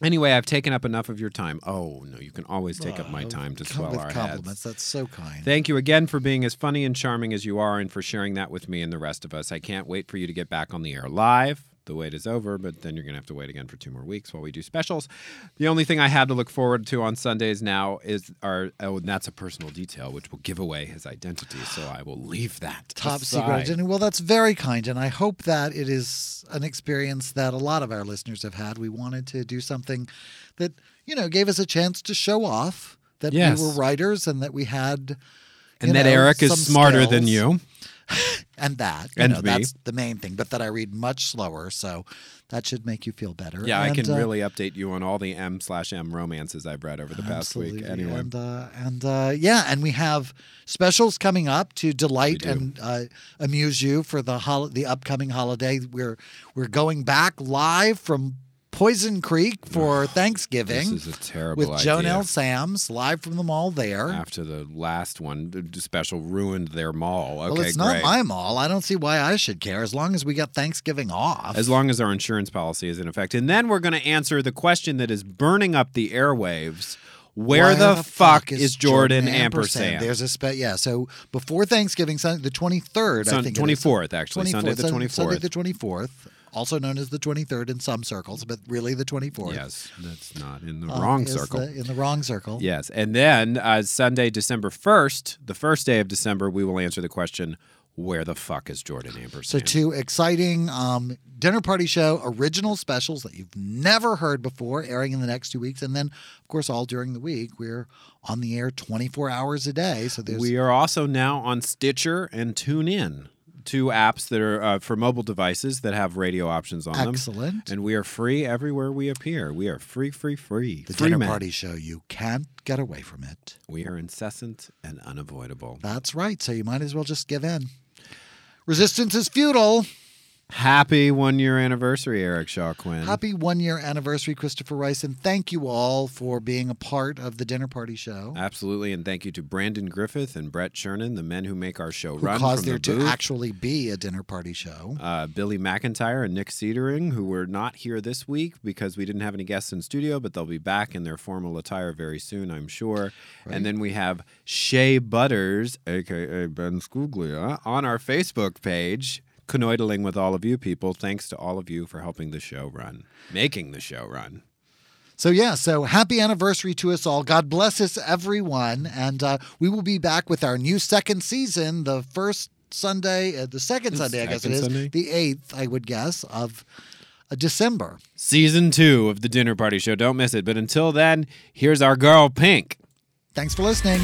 Speaker 5: Anyway, I've taken up enough of your time. Oh, no, you can always take up my time to
Speaker 6: come
Speaker 5: swell
Speaker 6: with
Speaker 5: our
Speaker 6: compliments.
Speaker 5: heads.
Speaker 6: That's so kind.
Speaker 5: Thank you again for being as funny and charming as you are and for sharing that with me and the rest of us. I can't wait for you to get back on the air live. The wait is over, but then you're going to have to wait again for two more weeks while we do specials. The only thing I have to look forward to on Sundays now is our, oh, and that's a personal detail, which will give away his identity. So I will leave that.
Speaker 6: Top
Speaker 5: aside.
Speaker 6: secret identity. Well, that's very kind, and I hope that it is an experience that a lot of our listeners have had. We wanted to do something that you know gave us a chance to show off that
Speaker 5: Yes.
Speaker 6: we were writers and that we had.
Speaker 5: And that Eric is smarter than you. [LAUGHS]
Speaker 6: and that you
Speaker 5: And
Speaker 6: know,
Speaker 5: me.
Speaker 6: that's the main thing but that i read much slower so that should make you feel better
Speaker 5: Yeah, I can
Speaker 6: uh,
Speaker 5: really update you on all the M slash M romances I've read over the past week. Anyway.
Speaker 6: and uh, and uh, yeah and we have specials coming up to delight and uh, amuse you for the hol- the upcoming holiday we're we're going back live from poison creek for thanksgiving
Speaker 5: This is a terrible
Speaker 6: with joan
Speaker 5: idea.
Speaker 6: l sams live from the mall there
Speaker 5: After the last one, the the special ruined their mall. Okay,
Speaker 6: well it's
Speaker 5: great.
Speaker 6: not my mall i don't see why i should care as long as we get thanksgiving off
Speaker 5: As long as our insurance policy is in effect. And then we're going to answer the question that is burning up the airwaves. Where, the, fuck, is Jordan, ampersand?
Speaker 6: There's a spe- yeah. So before Thanksgiving, Sunday the 23rd, I
Speaker 5: Sun-
Speaker 6: think it is.
Speaker 5: 24th, actually. Sunday the 24th.
Speaker 6: Sunday the 24th, also known as the 23rd in some circles, but really the 24th.
Speaker 5: Yes, that's not in the
Speaker 6: uh,
Speaker 5: wrong circle.
Speaker 6: the- in the wrong circle.
Speaker 5: Yes. And then uh, Sunday, December 1st, the first day of December, we will answer the question where the fuck is Jordan
Speaker 6: Amber.
Speaker 5: So
Speaker 6: two exciting um, dinner party show original specials that you've never heard before, airing in the next two weeks, and then of course all during the week we're on the air 24 hours a day. So there's
Speaker 5: we are also now on Stitcher and TuneIn, two apps that are uh, for mobile devices that have radio options on them.
Speaker 6: excellent.
Speaker 5: And we are free everywhere we appear. We are free, free, free.
Speaker 6: The
Speaker 5: free
Speaker 6: dinner
Speaker 5: men.
Speaker 6: party show, you can't get away from it.
Speaker 5: We are incessant and unavoidable.
Speaker 6: That's right. So you might as well just give in. Resistance is futile.
Speaker 5: Happy one year anniversary, Eric Shaw Quinn.
Speaker 6: Happy one year anniversary, Christopher Rice, and thank you all for being a part of the dinner party show.
Speaker 5: Absolutely, and thank you to Brandon Griffith and Brett Chernin, the men who make our show
Speaker 6: Who
Speaker 5: run
Speaker 6: caused
Speaker 5: from
Speaker 6: there
Speaker 5: the
Speaker 6: to
Speaker 5: booth.
Speaker 6: actually be a dinner party show.
Speaker 5: uh, Billy McIntyre and Nick Cedering, who were not here this week because we didn't have any guests in studio, but they'll be back in their formal attire very soon, I'm sure. And then we have Shay Butters, aka Ben Scuglia, on our Facebook page, canoidling with all of you people. Thanks to all of you for helping the show run, making the show run.
Speaker 6: So, yeah, so happy anniversary to us all. God bless us, everyone. And uh, we will be back with our new second season, the first Sunday, uh, the second Sunday, I guess it is,
Speaker 5: Sunday?
Speaker 6: the 8th, I would guess, of uh, December.
Speaker 5: Season two of the Dinner Party Show. Don't miss it. But until then, here's our girl, Pink.
Speaker 6: Thanks for listening.